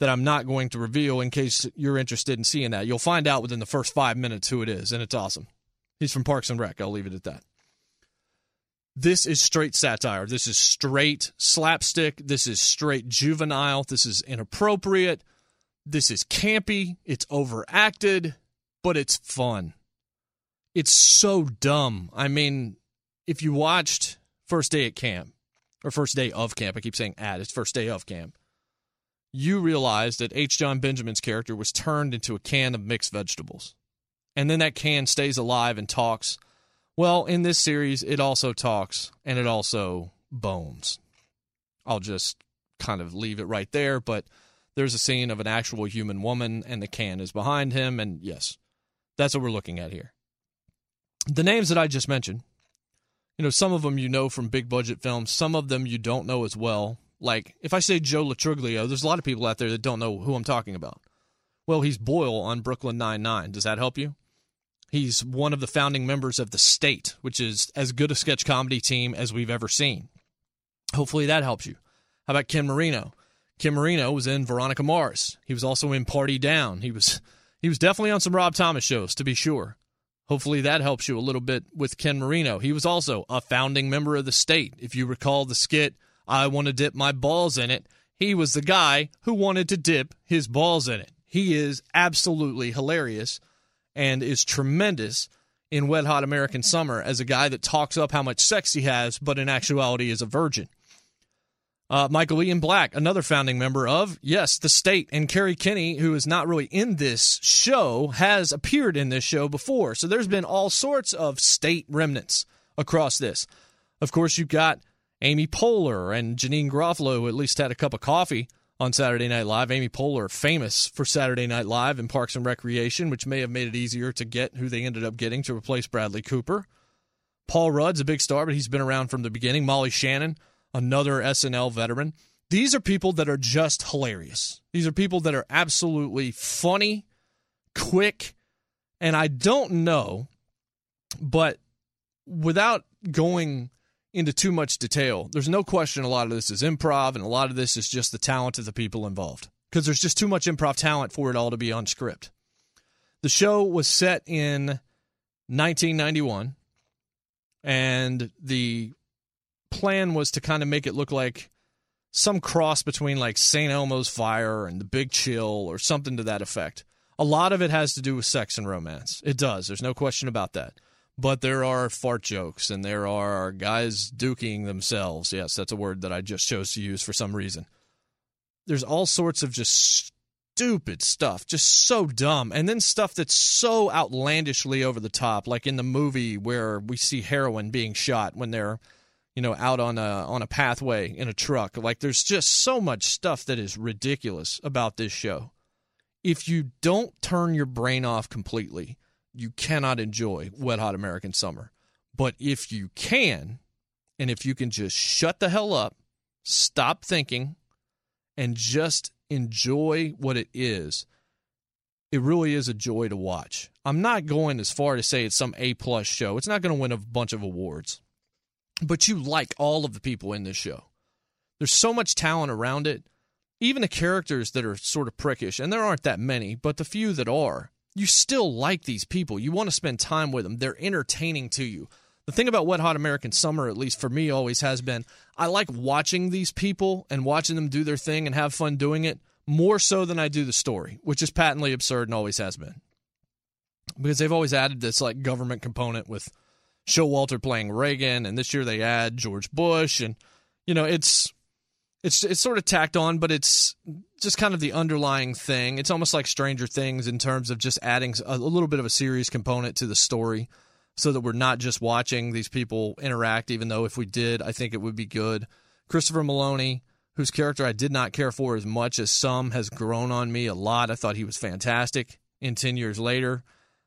that I'm not going to reveal in case you're interested in seeing that. You'll find out within the first five minutes who it is, and it's awesome. He's from Parks and Rec. I'll leave it at that. This is straight satire. This is straight slapstick. This is straight juvenile. This is inappropriate. This is campy. It's overacted, but it's fun. It's so dumb. I mean, if you watched first day at camp, or first day of camp, I keep saying at, it's first day of camp, you realize that H. Jon Benjamin's character was turned into a can of mixed vegetables. And then that can stays alive and talks. Well, in this series, it also talks and it also bones. I'll just kind of leave it right there, but there's a scene of an actual human woman and the can is behind him. And yes, that's what we're looking at here. The names that I just mentioned you know, some of them you know from big budget films, some of them you don't know as well. Like if I say Joe Lo Truglio, there's a lot of people out there that don't know who I'm talking about. Well, he's Boyle on Brooklyn Nine Nine. Does that help you? He's one of the founding members of the State, which is as good a sketch comedy team as we've ever seen. Hopefully that helps you. How about Ken Marino? Ken Marino was in Veronica Mars. He was also in Party Down. He was he was definitely on some Rob Thomas shows, to be sure. Hopefully that helps you a little bit with Ken Marino. He was also a founding member of the state. If you recall the skit, I Want to Dip My Balls in It, he was the guy who wanted to dip his balls in it. He is absolutely hilarious. And is tremendous in Wet Hot American Summer as a guy that talks up how much sex he has, but in actuality is a virgin. Uh, Michael Ian Black, another founding member of, yes, the state, and Kerri Kenney, who is not really in this show, has appeared in this show before. So there's been all sorts of state remnants across this. Of course, you've got Amy Poehler and Janeane Garofalo, who at least had a cup of coffee on Saturday Night Live. Amy Poehler, famous for Saturday Night Live and Parks and Recreation, which may have made it easier to get who they ended up getting to replace Bradley Cooper. Paul Rudd's a big star, but he's been around from the beginning. Molly Shannon, another SNL veteran. These are people that are just hilarious. These are people that are absolutely funny, quick, and I don't know, but without going into too much detail, there's no question a lot of this is improv and a lot of this is just the talent of the people involved because there's just too much improv talent for it all to be on script. The show was set in 1991 and the plan was to kind of make it look like some cross between like St. Elmo's Fire and The Big Chill or something to that effect. A lot of it has to do with sex and romance. It does. There's no question about that but there are fart jokes and there are guys duking themselves. Yes, that's a word that I just chose to use for some reason. There's all sorts of just stupid stuff, just so dumb. And then stuff that's so outlandishly over the top, like in the movie where we see heroin being shot when they're, you know, out on a on a pathway in a truck. Like there's just so much stuff that is ridiculous about this show. If you don't turn your brain off completely, you cannot enjoy Wet Hot American Summer. But if you can, and if you can just shut the hell up, stop thinking, and just enjoy what it is, it really is a joy to watch. I'm not going as far to say it's some A plus show. It's not going to win a bunch of awards, but you like all of the people in this show. There's so much talent around it. Even the characters that are sort of prickish, and there aren't that many, but the few that are, you still like these people. You want to spend time with them. They're entertaining to you. The thing about Wet Hot American Summer, at least for me, always has been I like watching these people and watching them do their thing and have fun doing it more so than I do the story, which is patently absurd and always has been. Because they've always added this like government component with Showalter playing Reagan, and this year they add George Bush, and you know it's it's it's sort of tacked on, but it's just kind of the underlying thing. It's almost like Stranger Things in terms of just adding a, a little bit of a serious component to the story, so that we're not just watching these people interact. Even though if we did, I think it would be good. Christopher Meloni, whose character I did not care for as much as some, has grown on me a lot. I thought he was fantastic. In ten years later,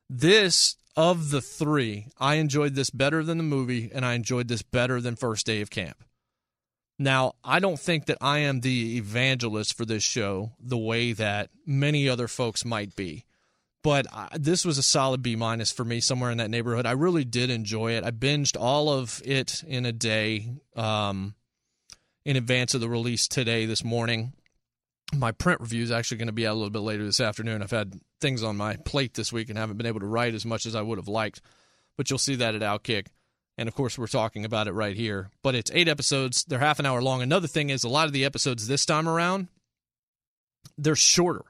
this of the three, I enjoyed this better than the movie, and I enjoyed this better than First Day of Camp. Now, I don't think that I am the evangelist for this show the way that many other folks might be. But uh, this was a solid B minus for me, somewhere in that neighborhood. I really did enjoy it. I binged all of it in a day um, in advance of the release today, this morning. My print review is actually going to be out a little bit later this afternoon. I've had things on my plate this week and haven't been able to write as much as I would have liked. But you'll see that at Outkick. And of course, we're talking about it right here. But it's eight episodes. They're half an hour long. Another thing is, a lot of the episodes this time around, they're shorter.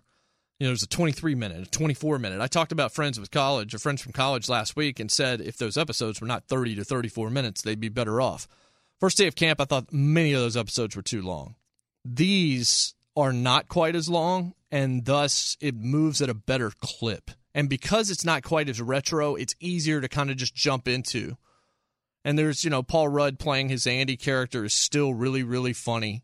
You know, there's a 23 minute, a 24 minute. I talked about friends with college or friends from college last week and said if those episodes were not 30 to 34 minutes, they'd be better off. First day of camp, I thought many of those episodes were too long. These are not quite as long, and thus it moves at a better clip. And because it's not quite as retro, it's easier to kind of just jump into and there's, you know, Paul Rudd playing his Andy character is still really, really funny.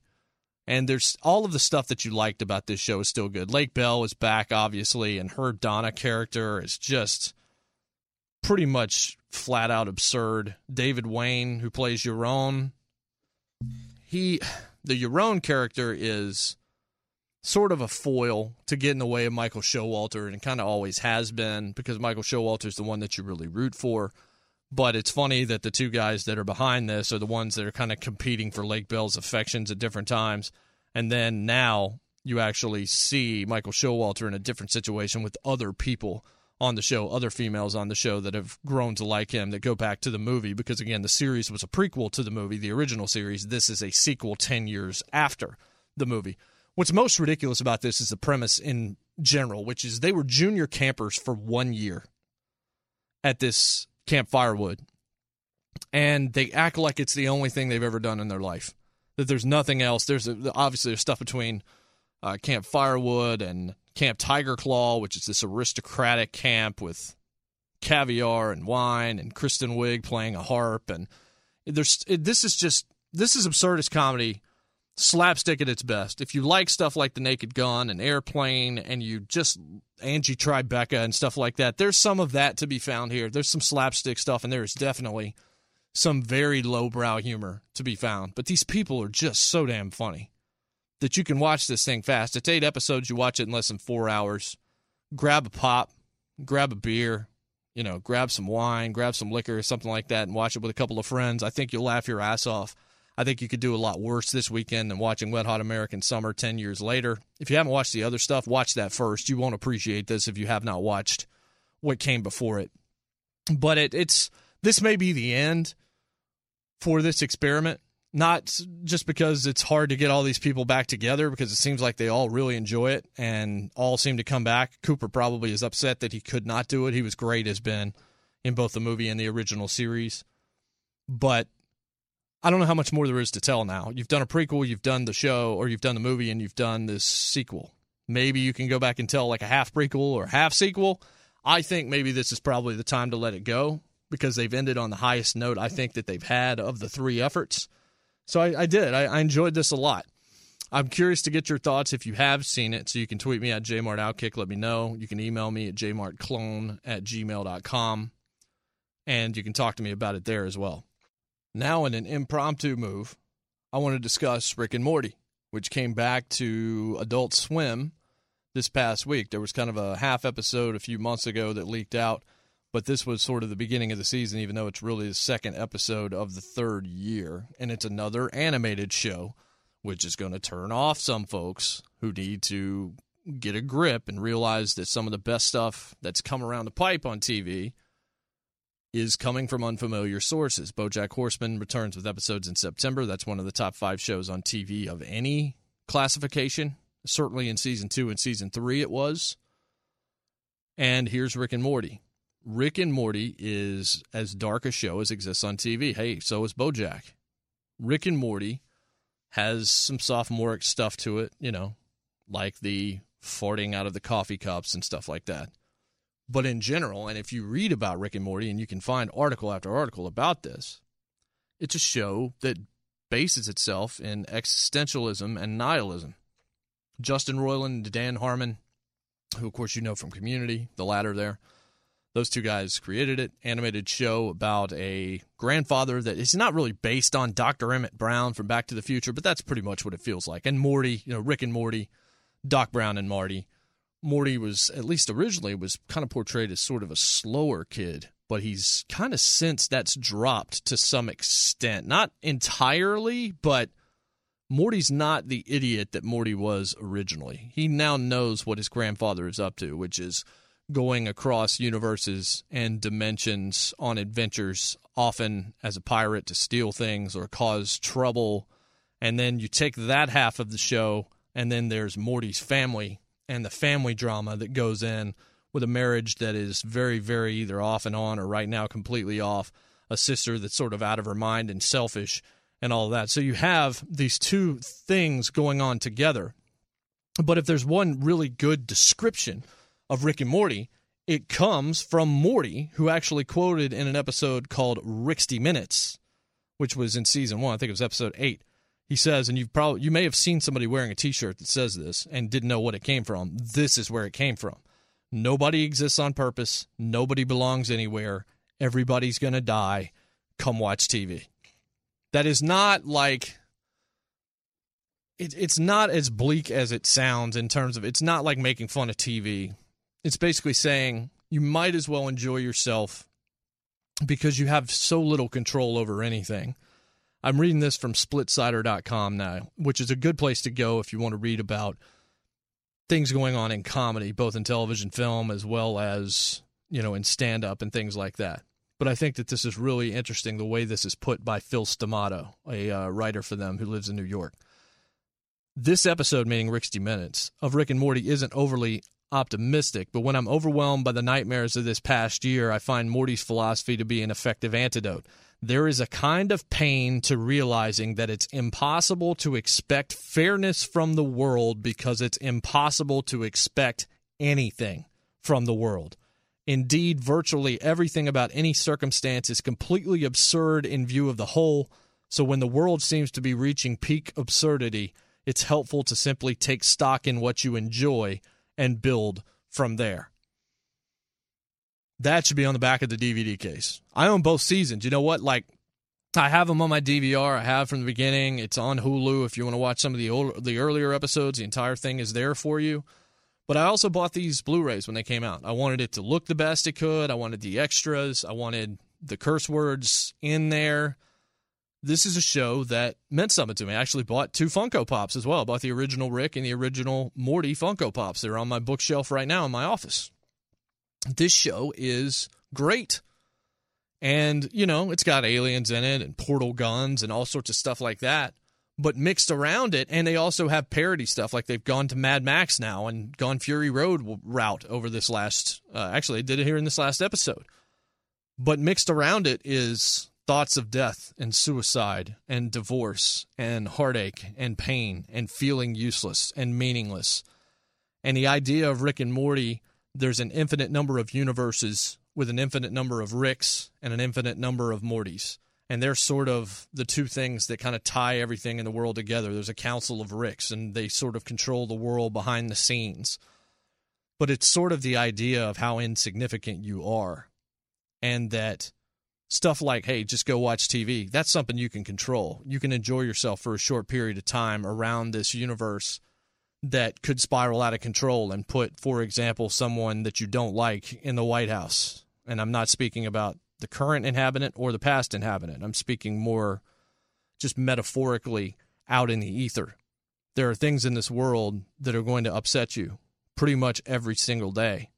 And there's all of the stuff that you liked about this show is still good. Lake Bell is back, obviously, and her Donna character is just pretty much flat out absurd. David Wain, who plays Yaron, he the Yaron character is sort of a foil to get in the way of Michael Showalter, and kind of always has been because Michael Showalter is the one that you really root for. But it's funny that the two guys that are behind this are the ones that are kind of competing for Lake Bell's affections at different times. And then now you actually see Michael Showalter in a different situation with other people on the show, other females on the show that have grown to like him that go back to the movie because again the series was a prequel to the movie, the original series. This is a sequel 10 years after the movie. What's most ridiculous about this is the premise in general, which is they were junior campers for 1 year at this Camp Firewood, and they act like it's the only thing they've ever done in their life. That there's nothing else. There's a, obviously there's stuff between uh, Camp Firewood and Camp Tiger Claw, which is this aristocratic camp with caviar and wine and Kristen Wiig playing a harp and there's it, this is just this is absurdist comedy slapstick at its best. If you like stuff like The Naked Gun and Airplane and you just Angie Tribeca and stuff like that, there's some of that to be found here. There's some slapstick stuff and there is definitely some very lowbrow humor to be found. But these people are just so damn funny that you can watch this thing fast. It's eight episodes. You watch it in less than four hours. Grab a pop, grab a beer, you know, grab some wine, grab some liquor, something like that, and watch it with a couple of friends. I think you'll laugh your ass off. I think you could do a lot worse this weekend than watching Wet Hot American Summer 10 years later. If you haven't watched the other stuff, watch that first. You won't appreciate this if you have not watched what came before it. But it, it's this may be the end for this experiment not just because it's hard to get all these people back together because it seems like they all really enjoy it and all seem to come back. Cooper probably is upset that he could not do it. He was great as Ben in both the movie and the original series. But I don't know how much more there is to tell now. You've done a prequel, you've done the show, or you've done the movie, and you've done this sequel. Maybe you can go back and tell like a half prequel or half sequel. I think maybe this is probably the time to let it go because they've ended on the highest note I think that they've had of the three efforts so I, I did. I, I, enjoyed this a lot. I'm curious to get your thoughts if you have seen it. So you can tweet me at jmartoutkick. Let me know. You can email me at jmartclone at gmail.com. And you can talk to me about it there as well. Now, in an impromptu move, I want to discuss Rick and Morty, which came back to Adult Swim this past week. There was kind of a half episode a few months ago that leaked out but this was sort of the beginning of the season, even though it's really the second episode of the third year. And it's another animated show, which is going to turn off some folks who need to get a grip and realize that some of the best stuff that's come around the pipe on TV is coming from unfamiliar sources. Bojack Horseman returns with episodes in September. That's one of the top five shows on TV of any classification. Certainly in season two and season three, it was. And here's Rick and Morty. Rick and Morty is as dark a show as exists on TV. Hey, so is Bojack. Rick and Morty has some sophomoric stuff to it, you know, like the farting out of the coffee cups and stuff like that. But in general, and if you read about Rick and Morty, and you can find article after article about this, it's a show that bases itself in existentialism and nihilism. Justin Roiland and Dan Harmon, who of course you know from Community, the latter there, those two guys created it. Animated show about a grandfather that is not really based on Dr. Emmett Brown from Back to the Future, but that's pretty much what it feels like. And Morty, you know, Rick and Morty, Doc Brown and Marty. Morty was, at least originally, was kind of portrayed as sort of a slower kid, but he's kind of since that's dropped to some extent. Not entirely, but Morty's not the idiot that Morty was originally. He now knows what his grandfather is up to, which is going across universes and dimensions on adventures, often as a pirate to steal things or cause trouble. And then you take that half of the show, and then there's Morty's family and the family drama that goes in with a marriage that is very, very either off and on or right now completely off, a sister that's sort of out of her mind and selfish and all that. So you have these two things going on together. But if there's one really good description of Rick and Morty, it comes from Morty, who actually quoted in an episode called Rixty Minutes, which was in season one. I think it was episode eight. He says, and you've probably you may have seen somebody wearing a T-shirt that says this and didn't know what it came from. This is where it came from. Nobody exists on purpose. Nobody belongs anywhere. Everybody's gonna die. Come watch TV. That is not like it, it's not as bleak as it sounds in terms of it's not like making fun of TV it's basically saying you might as well enjoy yourself because you have so little control over anything. I'm reading this from splitsider.com now, which is a good place to go if you want to read about things going on in comedy, both in television, film, as well as, you know, in stand up and things like that. But I think that this is really interesting the way this is put by Phil Stamato, a uh, writer for them who lives in New York. This episode, meaning Rixty Minutes, of Rick and Morty isn't overly optimistic, but when I'm overwhelmed by the nightmares of this past year, I find Morty's philosophy to be an effective antidote. There is a kind of pain to realizing that it's impossible to expect fairness from the world because it's impossible to expect anything from the world. Indeed, virtually everything about any circumstance is completely absurd in view of the whole. So when the world seems to be reaching peak absurdity, it's helpful to simply take stock in what you enjoy and build from there. That should be on the back of the DVD case. I own both seasons. You know what? Like, I have them on my DVR. I have from the beginning. It's on Hulu. If you want to watch some of the older, the earlier episodes, the entire thing is there for you. But I also bought these Blu-rays when they came out. I wanted it to look the best it could. I wanted the extras. I wanted the curse words in there. This is a show that meant something to me. I actually bought two Funko Pops as well. I bought the original Rick and the original Morty Funko Pops. They're on my bookshelf right now in my office. This show is great. And, you know, it's got aliens in it and portal guns and all sorts of stuff like that but mixed around it. And they also have parody stuff, like they've gone to Mad Max now and gone Fury Road route over this last. Uh, actually, they did it here in this last episode. But mixed around it is thoughts of death and suicide and divorce and heartache and pain and feeling useless and meaningless. And the idea of Rick and Morty, there's an infinite number of universes with an infinite number of Ricks and an infinite number of Mortys and they're sort of the two things that kind of tie everything in the world together. There's a council of Ricks, and they sort of control the world behind the scenes. But it's sort of the idea of how insignificant you are, and that stuff like, hey, just go watch TV, that's something you can control. You can enjoy yourself for a short period of time around this universe that could spiral out of control and put, for example, someone that you don't like in the White House. And I'm not speaking about the current inhabitant or the past inhabitant. I'm speaking more just metaphorically out in the ether. There are things in this world that are going to upset you pretty much every single day.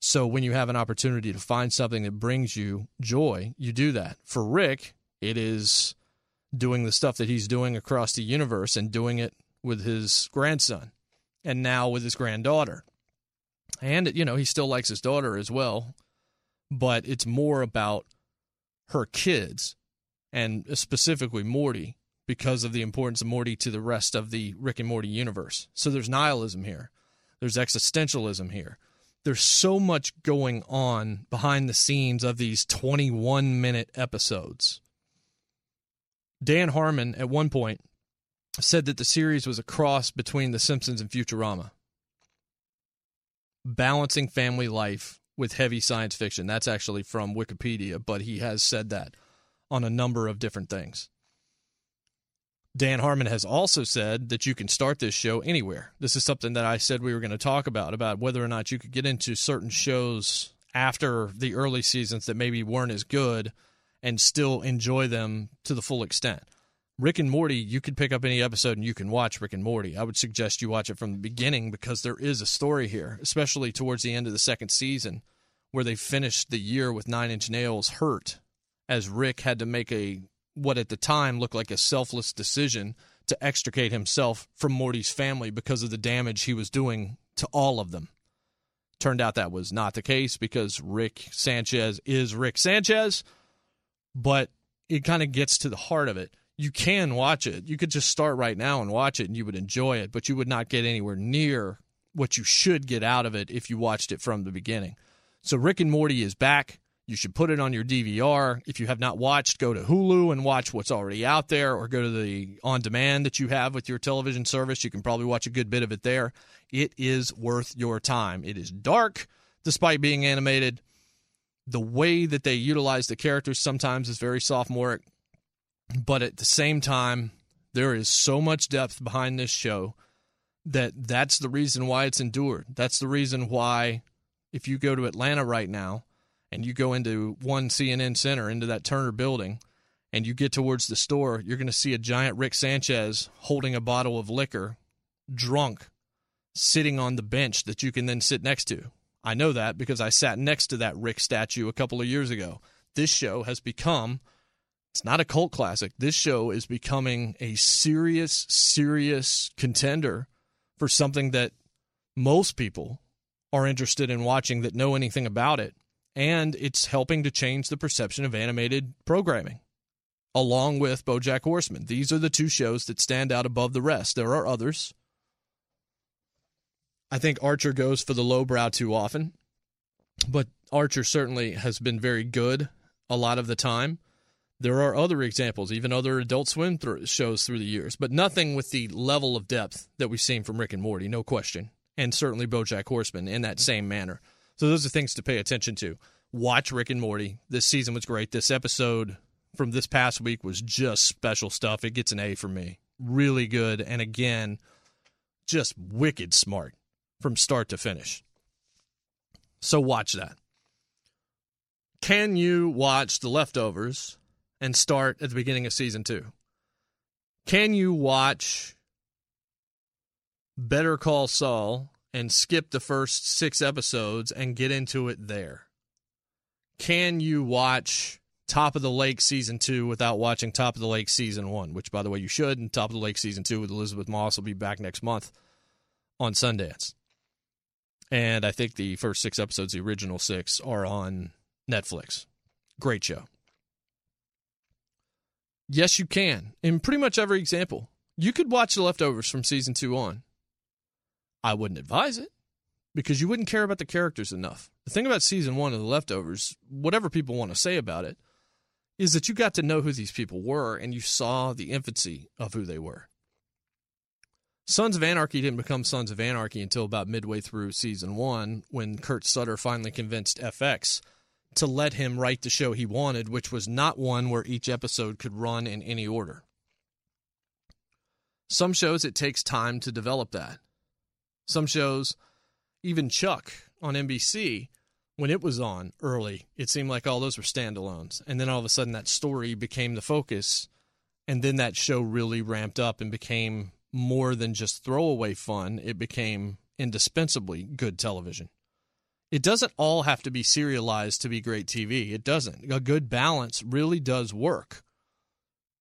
So when you have an opportunity to find something that brings you joy, you do that. For Rick, it is doing the stuff that he's doing across the universe and doing it with his grandson and now with his granddaughter. And, you know, he still likes his daughter as well but it's more about her kids and specifically Morty because of the importance of Morty to the rest of the Rick and Morty universe. So there's nihilism here, there's existentialism here. There's so much going on behind the scenes of these 21 minute episodes. Dan Harmon, at one point, said that the series was a cross between The Simpsons and Futurama, balancing family life with heavy science fiction. That's actually from Wikipedia, but he has said that on a number of different things. Dan Harmon has also said that you can start this show anywhere. This is something that I said we were going to talk about about whether or not you could get into certain shows after the early seasons that maybe weren't as good and still enjoy them to the full extent. Rick and Morty, you could pick up any episode and you can watch Rick and Morty. I would suggest you watch it from the beginning because there is a story here, especially towards the end of the second season, where they finished the year with Nine Inch Nails hurt, as Rick had to make a what at the time looked like a selfless decision to extricate himself from Morty's family because of the damage he was doing to all of them. Turned out that was not the case because Rick Sanchez is Rick Sanchez, but it kind of gets to the heart of it you can watch it. You could just start right now and watch it and you would enjoy it, but you would not get anywhere near what you should get out of it if you watched it from the beginning. So Rick and Morty is back. You should put it on your DVR. If you have not watched, go to Hulu and watch what's already out there or go to the on demand that you have with your television service. You can probably watch a good bit of it there. It is worth your time. It is dark despite being animated. The way that they utilize the characters sometimes is very sophomoric but at the same time, there is so much depth behind this show that that's the reason why it's endured. That's the reason why, if you go to Atlanta right now and you go into one CNN Center, into that Turner building, and you get towards the store, you're going to see a giant Rick Sanchez holding a bottle of liquor, drunk, sitting on the bench that you can then sit next to. I know that because I sat next to that Rick statue a couple of years ago. This show has become it's not a cult classic. This show is becoming a serious, serious contender for something that most people are interested in watching that know anything about it. And it's helping to change the perception of animated programming, along with Bojack Horseman. These are the two shows that stand out above the rest. There are others. I think Archer goes for the lowbrow too often, but Archer certainly has been very good a lot of the time. There are other examples, even other Adult Swim th- shows through the years, but nothing with the level of depth that we've seen from Rick and Morty, no question, and certainly BoJack Horseman in that same manner. So those are things to pay attention to. Watch Rick and Morty. This season was great. This episode from this past week was just special stuff. It gets an A for me. Really good, and again, just wicked smart from start to finish. So watch that. Can you watch The Leftovers and start at the beginning of season two? Can you watch Better Call Saul and skip the first six episodes and get into it there? Can you watch Top of the Lake season two without watching Top of the Lake season one? Which, by the way, you should. And Top of the Lake season two with Elisabeth Moss will be back next month on Sundance. And I think the first six episodes, the original six, are on Netflix. Great show. Yes, you can. In pretty much every example, you could watch the leftovers from season two on. I wouldn't advise it because you wouldn't care about the characters enough. The thing about season one of the leftovers, whatever people want to say about it, is that you got to know who these people were and you saw the infancy of who they were. Sons of Anarchy didn't become Sons of Anarchy until about midway through season one when Kurt Sutter finally convinced FX to let him write the show he wanted, which was not one where each episode could run in any order. Some shows it takes time to develop that. Some shows, even Chuck on NBC, when it was on early, it seemed like all those were standalones. And then all of a sudden that story became the focus. And then that show really ramped up and became more than just throwaway fun. It became indispensably good television. It doesn't all have to be serialized to be great TV. It doesn't. A good balance really does work.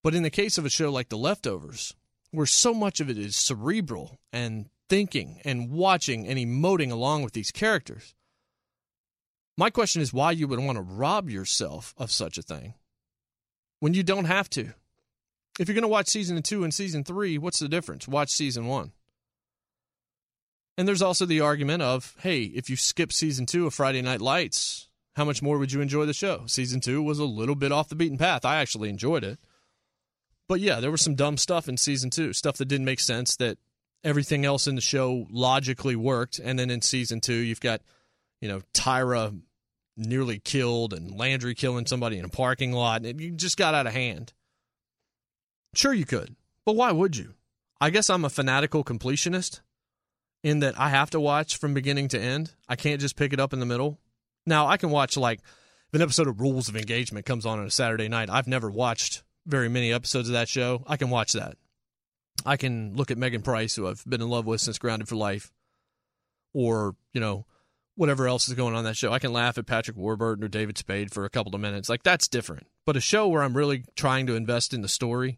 But in the case of a show like The Leftovers, where so much of it is cerebral and thinking and watching and emoting along with these characters, my question is why you would want to rob yourself of such a thing when you don't have to. If you're going to watch season two and season three, what's the difference? Watch season one. And there's also the argument of, hey, if you skip season two of Friday Night Lights, how much more would you enjoy the show? Season two was a little bit off the beaten path. I actually enjoyed it. But yeah, there was some dumb stuff in season two, stuff that didn't make sense, that everything else in the show logically worked. And then in season two, you've got, you know, Tyra nearly killed and Landry killing somebody in a parking lot. And it just got out of hand. Sure, you could, but why would you? I guess I'm a fanatical completionist in that I have to watch from beginning to end. I can't just pick it up in the middle. Now, I can watch like if an episode of Rules of Engagement comes on on a Saturday night. I've never watched very many episodes of that show. I can watch that. I can look at Megyn Price, who I've been in love with since Grounded for Life, or, you know, whatever else is going on that show. I can laugh at Patrick Warburton or David Spade for a couple of minutes. Like, that's different. But a show where I'm really trying to invest in the story,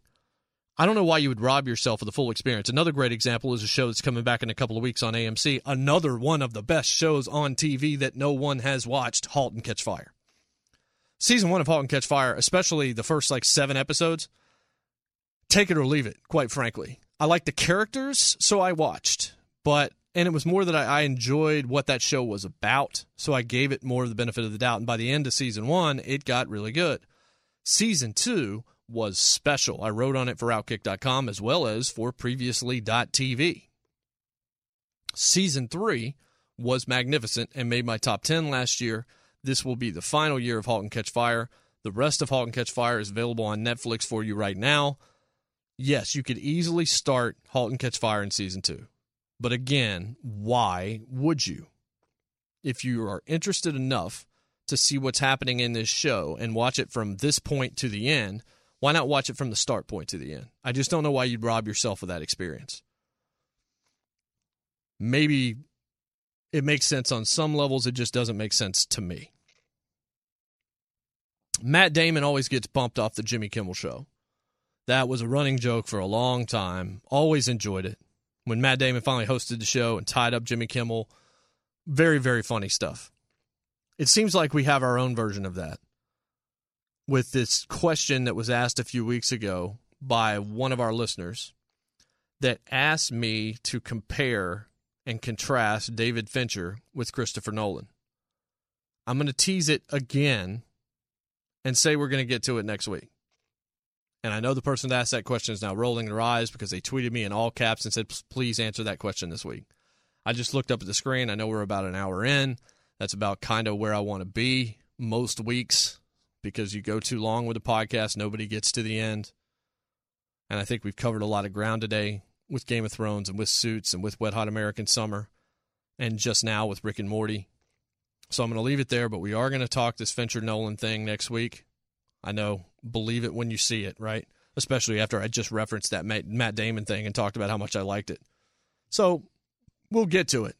I don't know why you would rob yourself of the full experience. Another great example is a show that's coming back in a couple of weeks on AMC. Another one of the best shows on TV that no one has watched Halt and Catch Fire. Season one of Halt and Catch Fire, especially the first like seven episodes, take it or leave it, quite frankly. I like the characters, so I watched. But and it was more that I, I, enjoyed what that show was about, so I gave it more of the benefit of the doubt. And by the end of season one, it got really good. Season two was special. I wrote on it for Outkick.com as well as for previously.tv. Season three was magnificent and made my top 10 last year. This will be the final year of Halt and Catch Fire. The rest of Halt and Catch Fire is available on Netflix for you right now. Yes, you could easily start Halt and Catch Fire in season two. But again, why would you? If you are interested enough to see what's happening in this show and watch it from this point to the end, why not watch it from the start point to the end? I just don't know why you'd rob yourself of that experience. Maybe it makes sense on some levels, it just doesn't make sense to me. Matt Damon always gets bumped off the Jimmy Kimmel show. That was a running joke for a long time. Always enjoyed it. When Matt Damon finally hosted the show and tied up Jimmy Kimmel, Very, very funny stuff. It seems like we have our own version of that with this question that was asked a few weeks ago by one of our listeners that asked me to compare and contrast David Fincher with Christopher Nolan. I'm going to tease it again and say we're going to get to it next week. And I know the person that asked that question is now rolling their eyes because they tweeted me in all caps and said, please answer that question this week. I just looked up at the screen. I know we're about an hour in. That's about kind of where I want to be most weeks because you go too long with a podcast, nobody gets to the end. And I think we've covered a lot of ground today with Game of Thrones and with Suits and with Wet Hot American Summer and just now with Rick and Morty. So I'm going to leave it there, but we are going to talk this Fincher Nolan thing next week. I know, believe it when you see it, right? Especially after I just referenced that Matt Damon thing and talked about how much I liked it. So we'll get to it.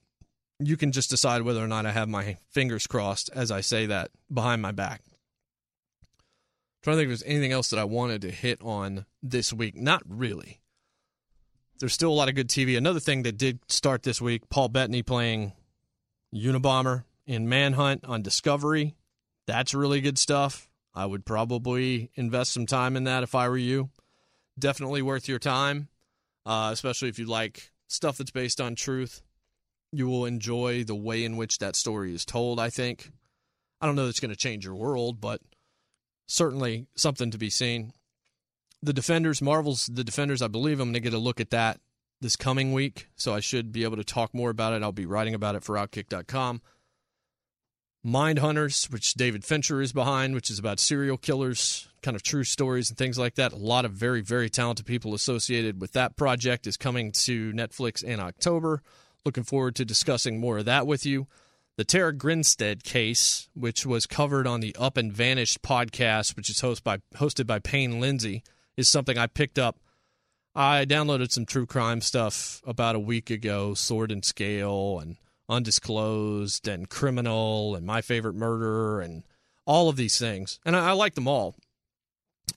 You can just decide whether or not I have my fingers crossed as I say that behind my back. I'm trying to think if there's anything else that I wanted to hit on this week. Not really. There's still a lot of good TV. Another thing that did start this week Paul Bettany playing Unabomber in Manhunt on Discovery. That's really good stuff. I would probably invest some time in that if I were you. Definitely worth your time, uh, especially if you like stuff that's based on truth. You will enjoy the way in which that story is told, I think. I don't know that's going to change your world, but certainly something to be seen the Defenders, Marvel's The Defenders, I believe I'm going to get a look at that this coming week, so I should be able to talk more about it. I'll be writing about it for Outkick.com. Mind Hunters, which David Fincher is behind, which is about serial killers, kind of true stories and things like that. A lot of very, very talented people associated with that project is coming to Netflix in October. Looking forward to discussing more of that with you. The Tara Grinstead case, which was covered on the Up and Vanished podcast, which is hosted by, hosted by Payne Lindsey is something I picked up. I downloaded some true crime stuff about a week ago, Sword and Scale and Undisclosed and Criminal and My Favorite Murder and all of these things. And I, I like them all.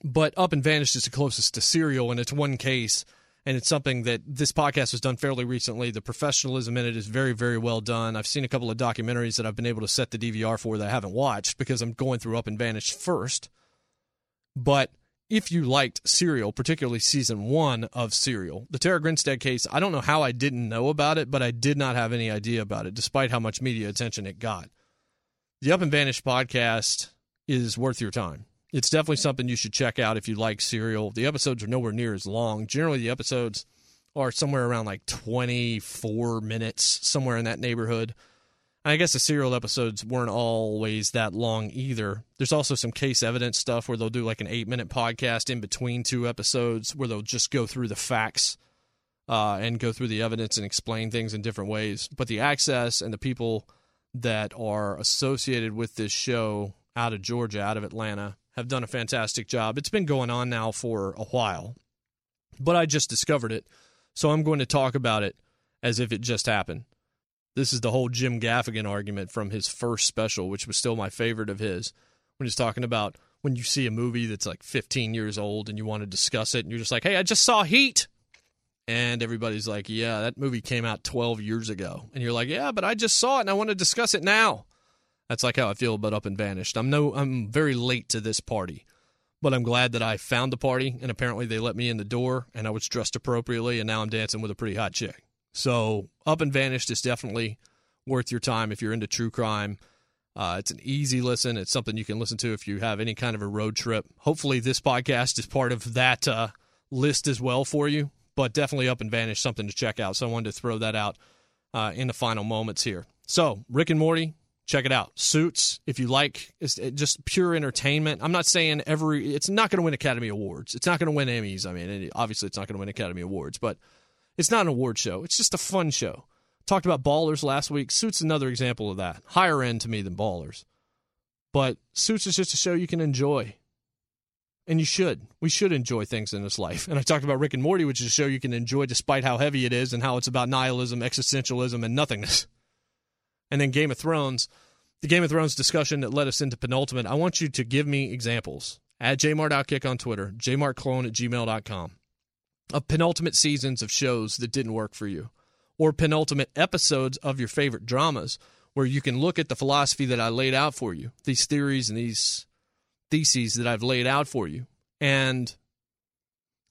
But Up and Vanished is the closest to Serial, and it's one case. And it's something that this podcast was done fairly recently. The professionalism in it is very, very well done. I've seen a couple of documentaries that I've been able to set the DVR for that I haven't watched because I'm going through Up and Vanished first. But if you liked Serial, particularly season one of Serial, the Tara Grinstead case, I don't know how I didn't know about it, but I did not have any idea about it, despite how much media attention it got. The Up and Vanished podcast is worth your time. It's definitely something you should check out if you like Serial. The episodes are nowhere near as long. Generally, the episodes are somewhere around like 24 minutes, somewhere in that neighborhood. I guess the serial episodes weren't always that long either. There's also some case evidence stuff where they'll do like an eight minute podcast in between two episodes where they'll just go through the facts uh, and go through the evidence and explain things in different ways. But the access and the people that are associated with this show out of Georgia, out of Atlanta, have done a fantastic job. It's been going on now for a while, but I just discovered it. So I'm going to talk about it as if it just happened. This is the whole Jim Gaffigan argument from his first special, which was still my favorite of his, when he's talking about when you see a movie that's like 15 years old and you want to discuss it, and you're just like, hey, I just saw Heat. And everybody's like, yeah, that movie came out 12 years ago. And you're like, yeah, but I just saw it and I want to discuss it now. That's like how I feel about Up and Vanished. I'm no, I'm very late to this party, but I'm glad that I found the party and apparently they let me in the door and I was dressed appropriately and now I'm dancing with a pretty hot chick. So Up and Vanished is definitely worth your time if you're into true crime. Uh, it's an easy listen. It's something you can listen to if you have any kind of a road trip. Hopefully, this podcast is part of that uh, list as well for you. But definitely, Up and Vanished, something to check out. So I wanted to throw that out uh, in the final moments here. So Rick and Morty, check it out. Suits, if you like, it's just pure entertainment. I'm not saying every. It's not going to win Academy Awards. It's not going to win Emmys. I mean, obviously, it's not going to win Academy Awards, but it's not an award show. It's just a fun show. Talked about Ballers last week. Suits another example of that. Higher end to me than Ballers. But Suits is just a show you can enjoy. And you should. We should enjoy things in this life. *laughs* And I talked about Rick and Morty, which is a show you can enjoy despite how heavy it is and how it's about nihilism, existentialism, and nothingness. *laughs* And then Game of Thrones, the Game of Thrones discussion that led us into penultimate. I want you to give me examples. At jmartoutkick on Twitter, jmartclone at gmail.com of penultimate seasons of shows that didn't work for you, or penultimate episodes of your favorite dramas where you can look at the philosophy that I laid out for you, these theories and these theses that I've laid out for you, and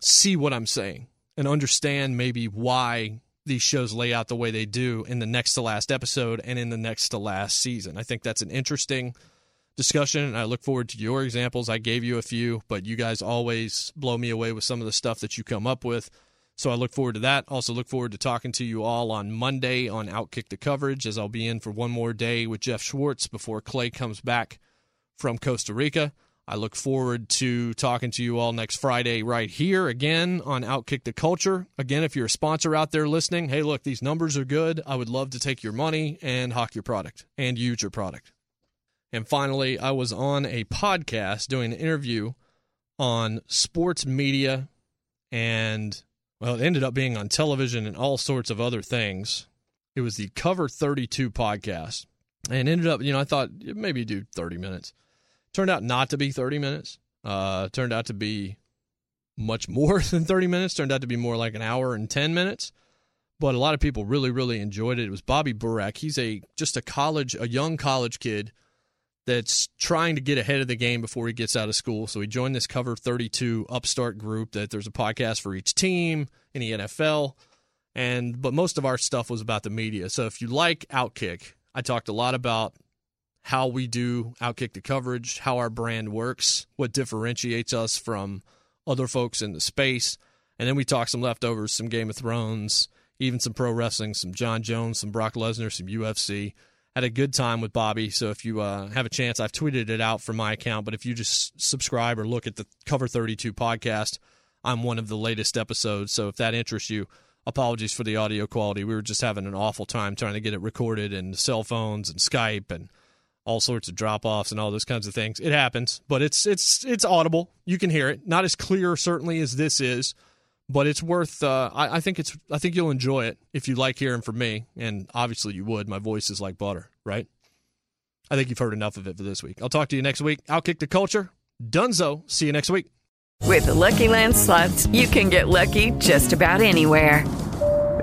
see what I'm saying and understand maybe why these shows lay out the way they do in the next to last episode and in the next to last season. I think that's an interesting discussion I look forward to your examples. I gave you a few, but you guys always blow me away with some of the stuff that you come up with. So I look forward to that. Also look forward to talking to you all on Monday on Outkick the Coverage as I'll be in for one more day with Jeff Schwartz before Clay comes back from Costa Rica. I look forward to talking to you all next Friday right here again on Outkick the Culture. Again, if you're a sponsor out there listening, hey, look, these numbers are good. I would love to take your money and hawk your product and use your product. And finally, I was on a podcast doing an interview on sports media and, well, it ended up being on television and all sorts of other things. It was the Cover 32 podcast and ended up, you know, I thought maybe do 30 minutes Turned out not to be 30 minutes. Uh, turned out to be much more *laughs* than 30 minutes. Turned out to be more like an hour and 10 minutes. But a lot of people really, really enjoyed it. It was Bobby Burack. He's a just a college, a young college kid that's trying to get ahead of the game before he gets out of school. So he joined this Cover 32 upstart group that there's a podcast for each team in the NFL. And but most of our stuff was about the media. So if you like Outkick, I talked a lot about how we do outkick the coverage, how our brand works, what differentiates us from other folks in the space. And then we talk some leftovers, some Game of Thrones, even some pro wrestling, some Jon Jones, some Brock Lesnar, some UFC. Had a good time with Bobby. So if you uh, have a chance, I've tweeted it out from my account. But if you just subscribe or look at the Cover 32 podcast, I'm one of the latest episodes. So if that interests you, apologies for the audio quality. We were just having an awful time trying to get it recorded and cell phones and Skype and – all sorts of drop offs and all those kinds of things. It happens, but it's it's it's audible. You can hear it. Not as clear certainly as this is, but it's worth. Uh, I, I think it's. I think you'll enjoy it if you like hearing from me, and obviously you would. My voice is like butter, right? I think you've heard enough of it for this week. I'll talk to you next week. Outkick the Culture. Dunzo. See you next week. With the Lucky Land slots, you can get lucky just about anywhere.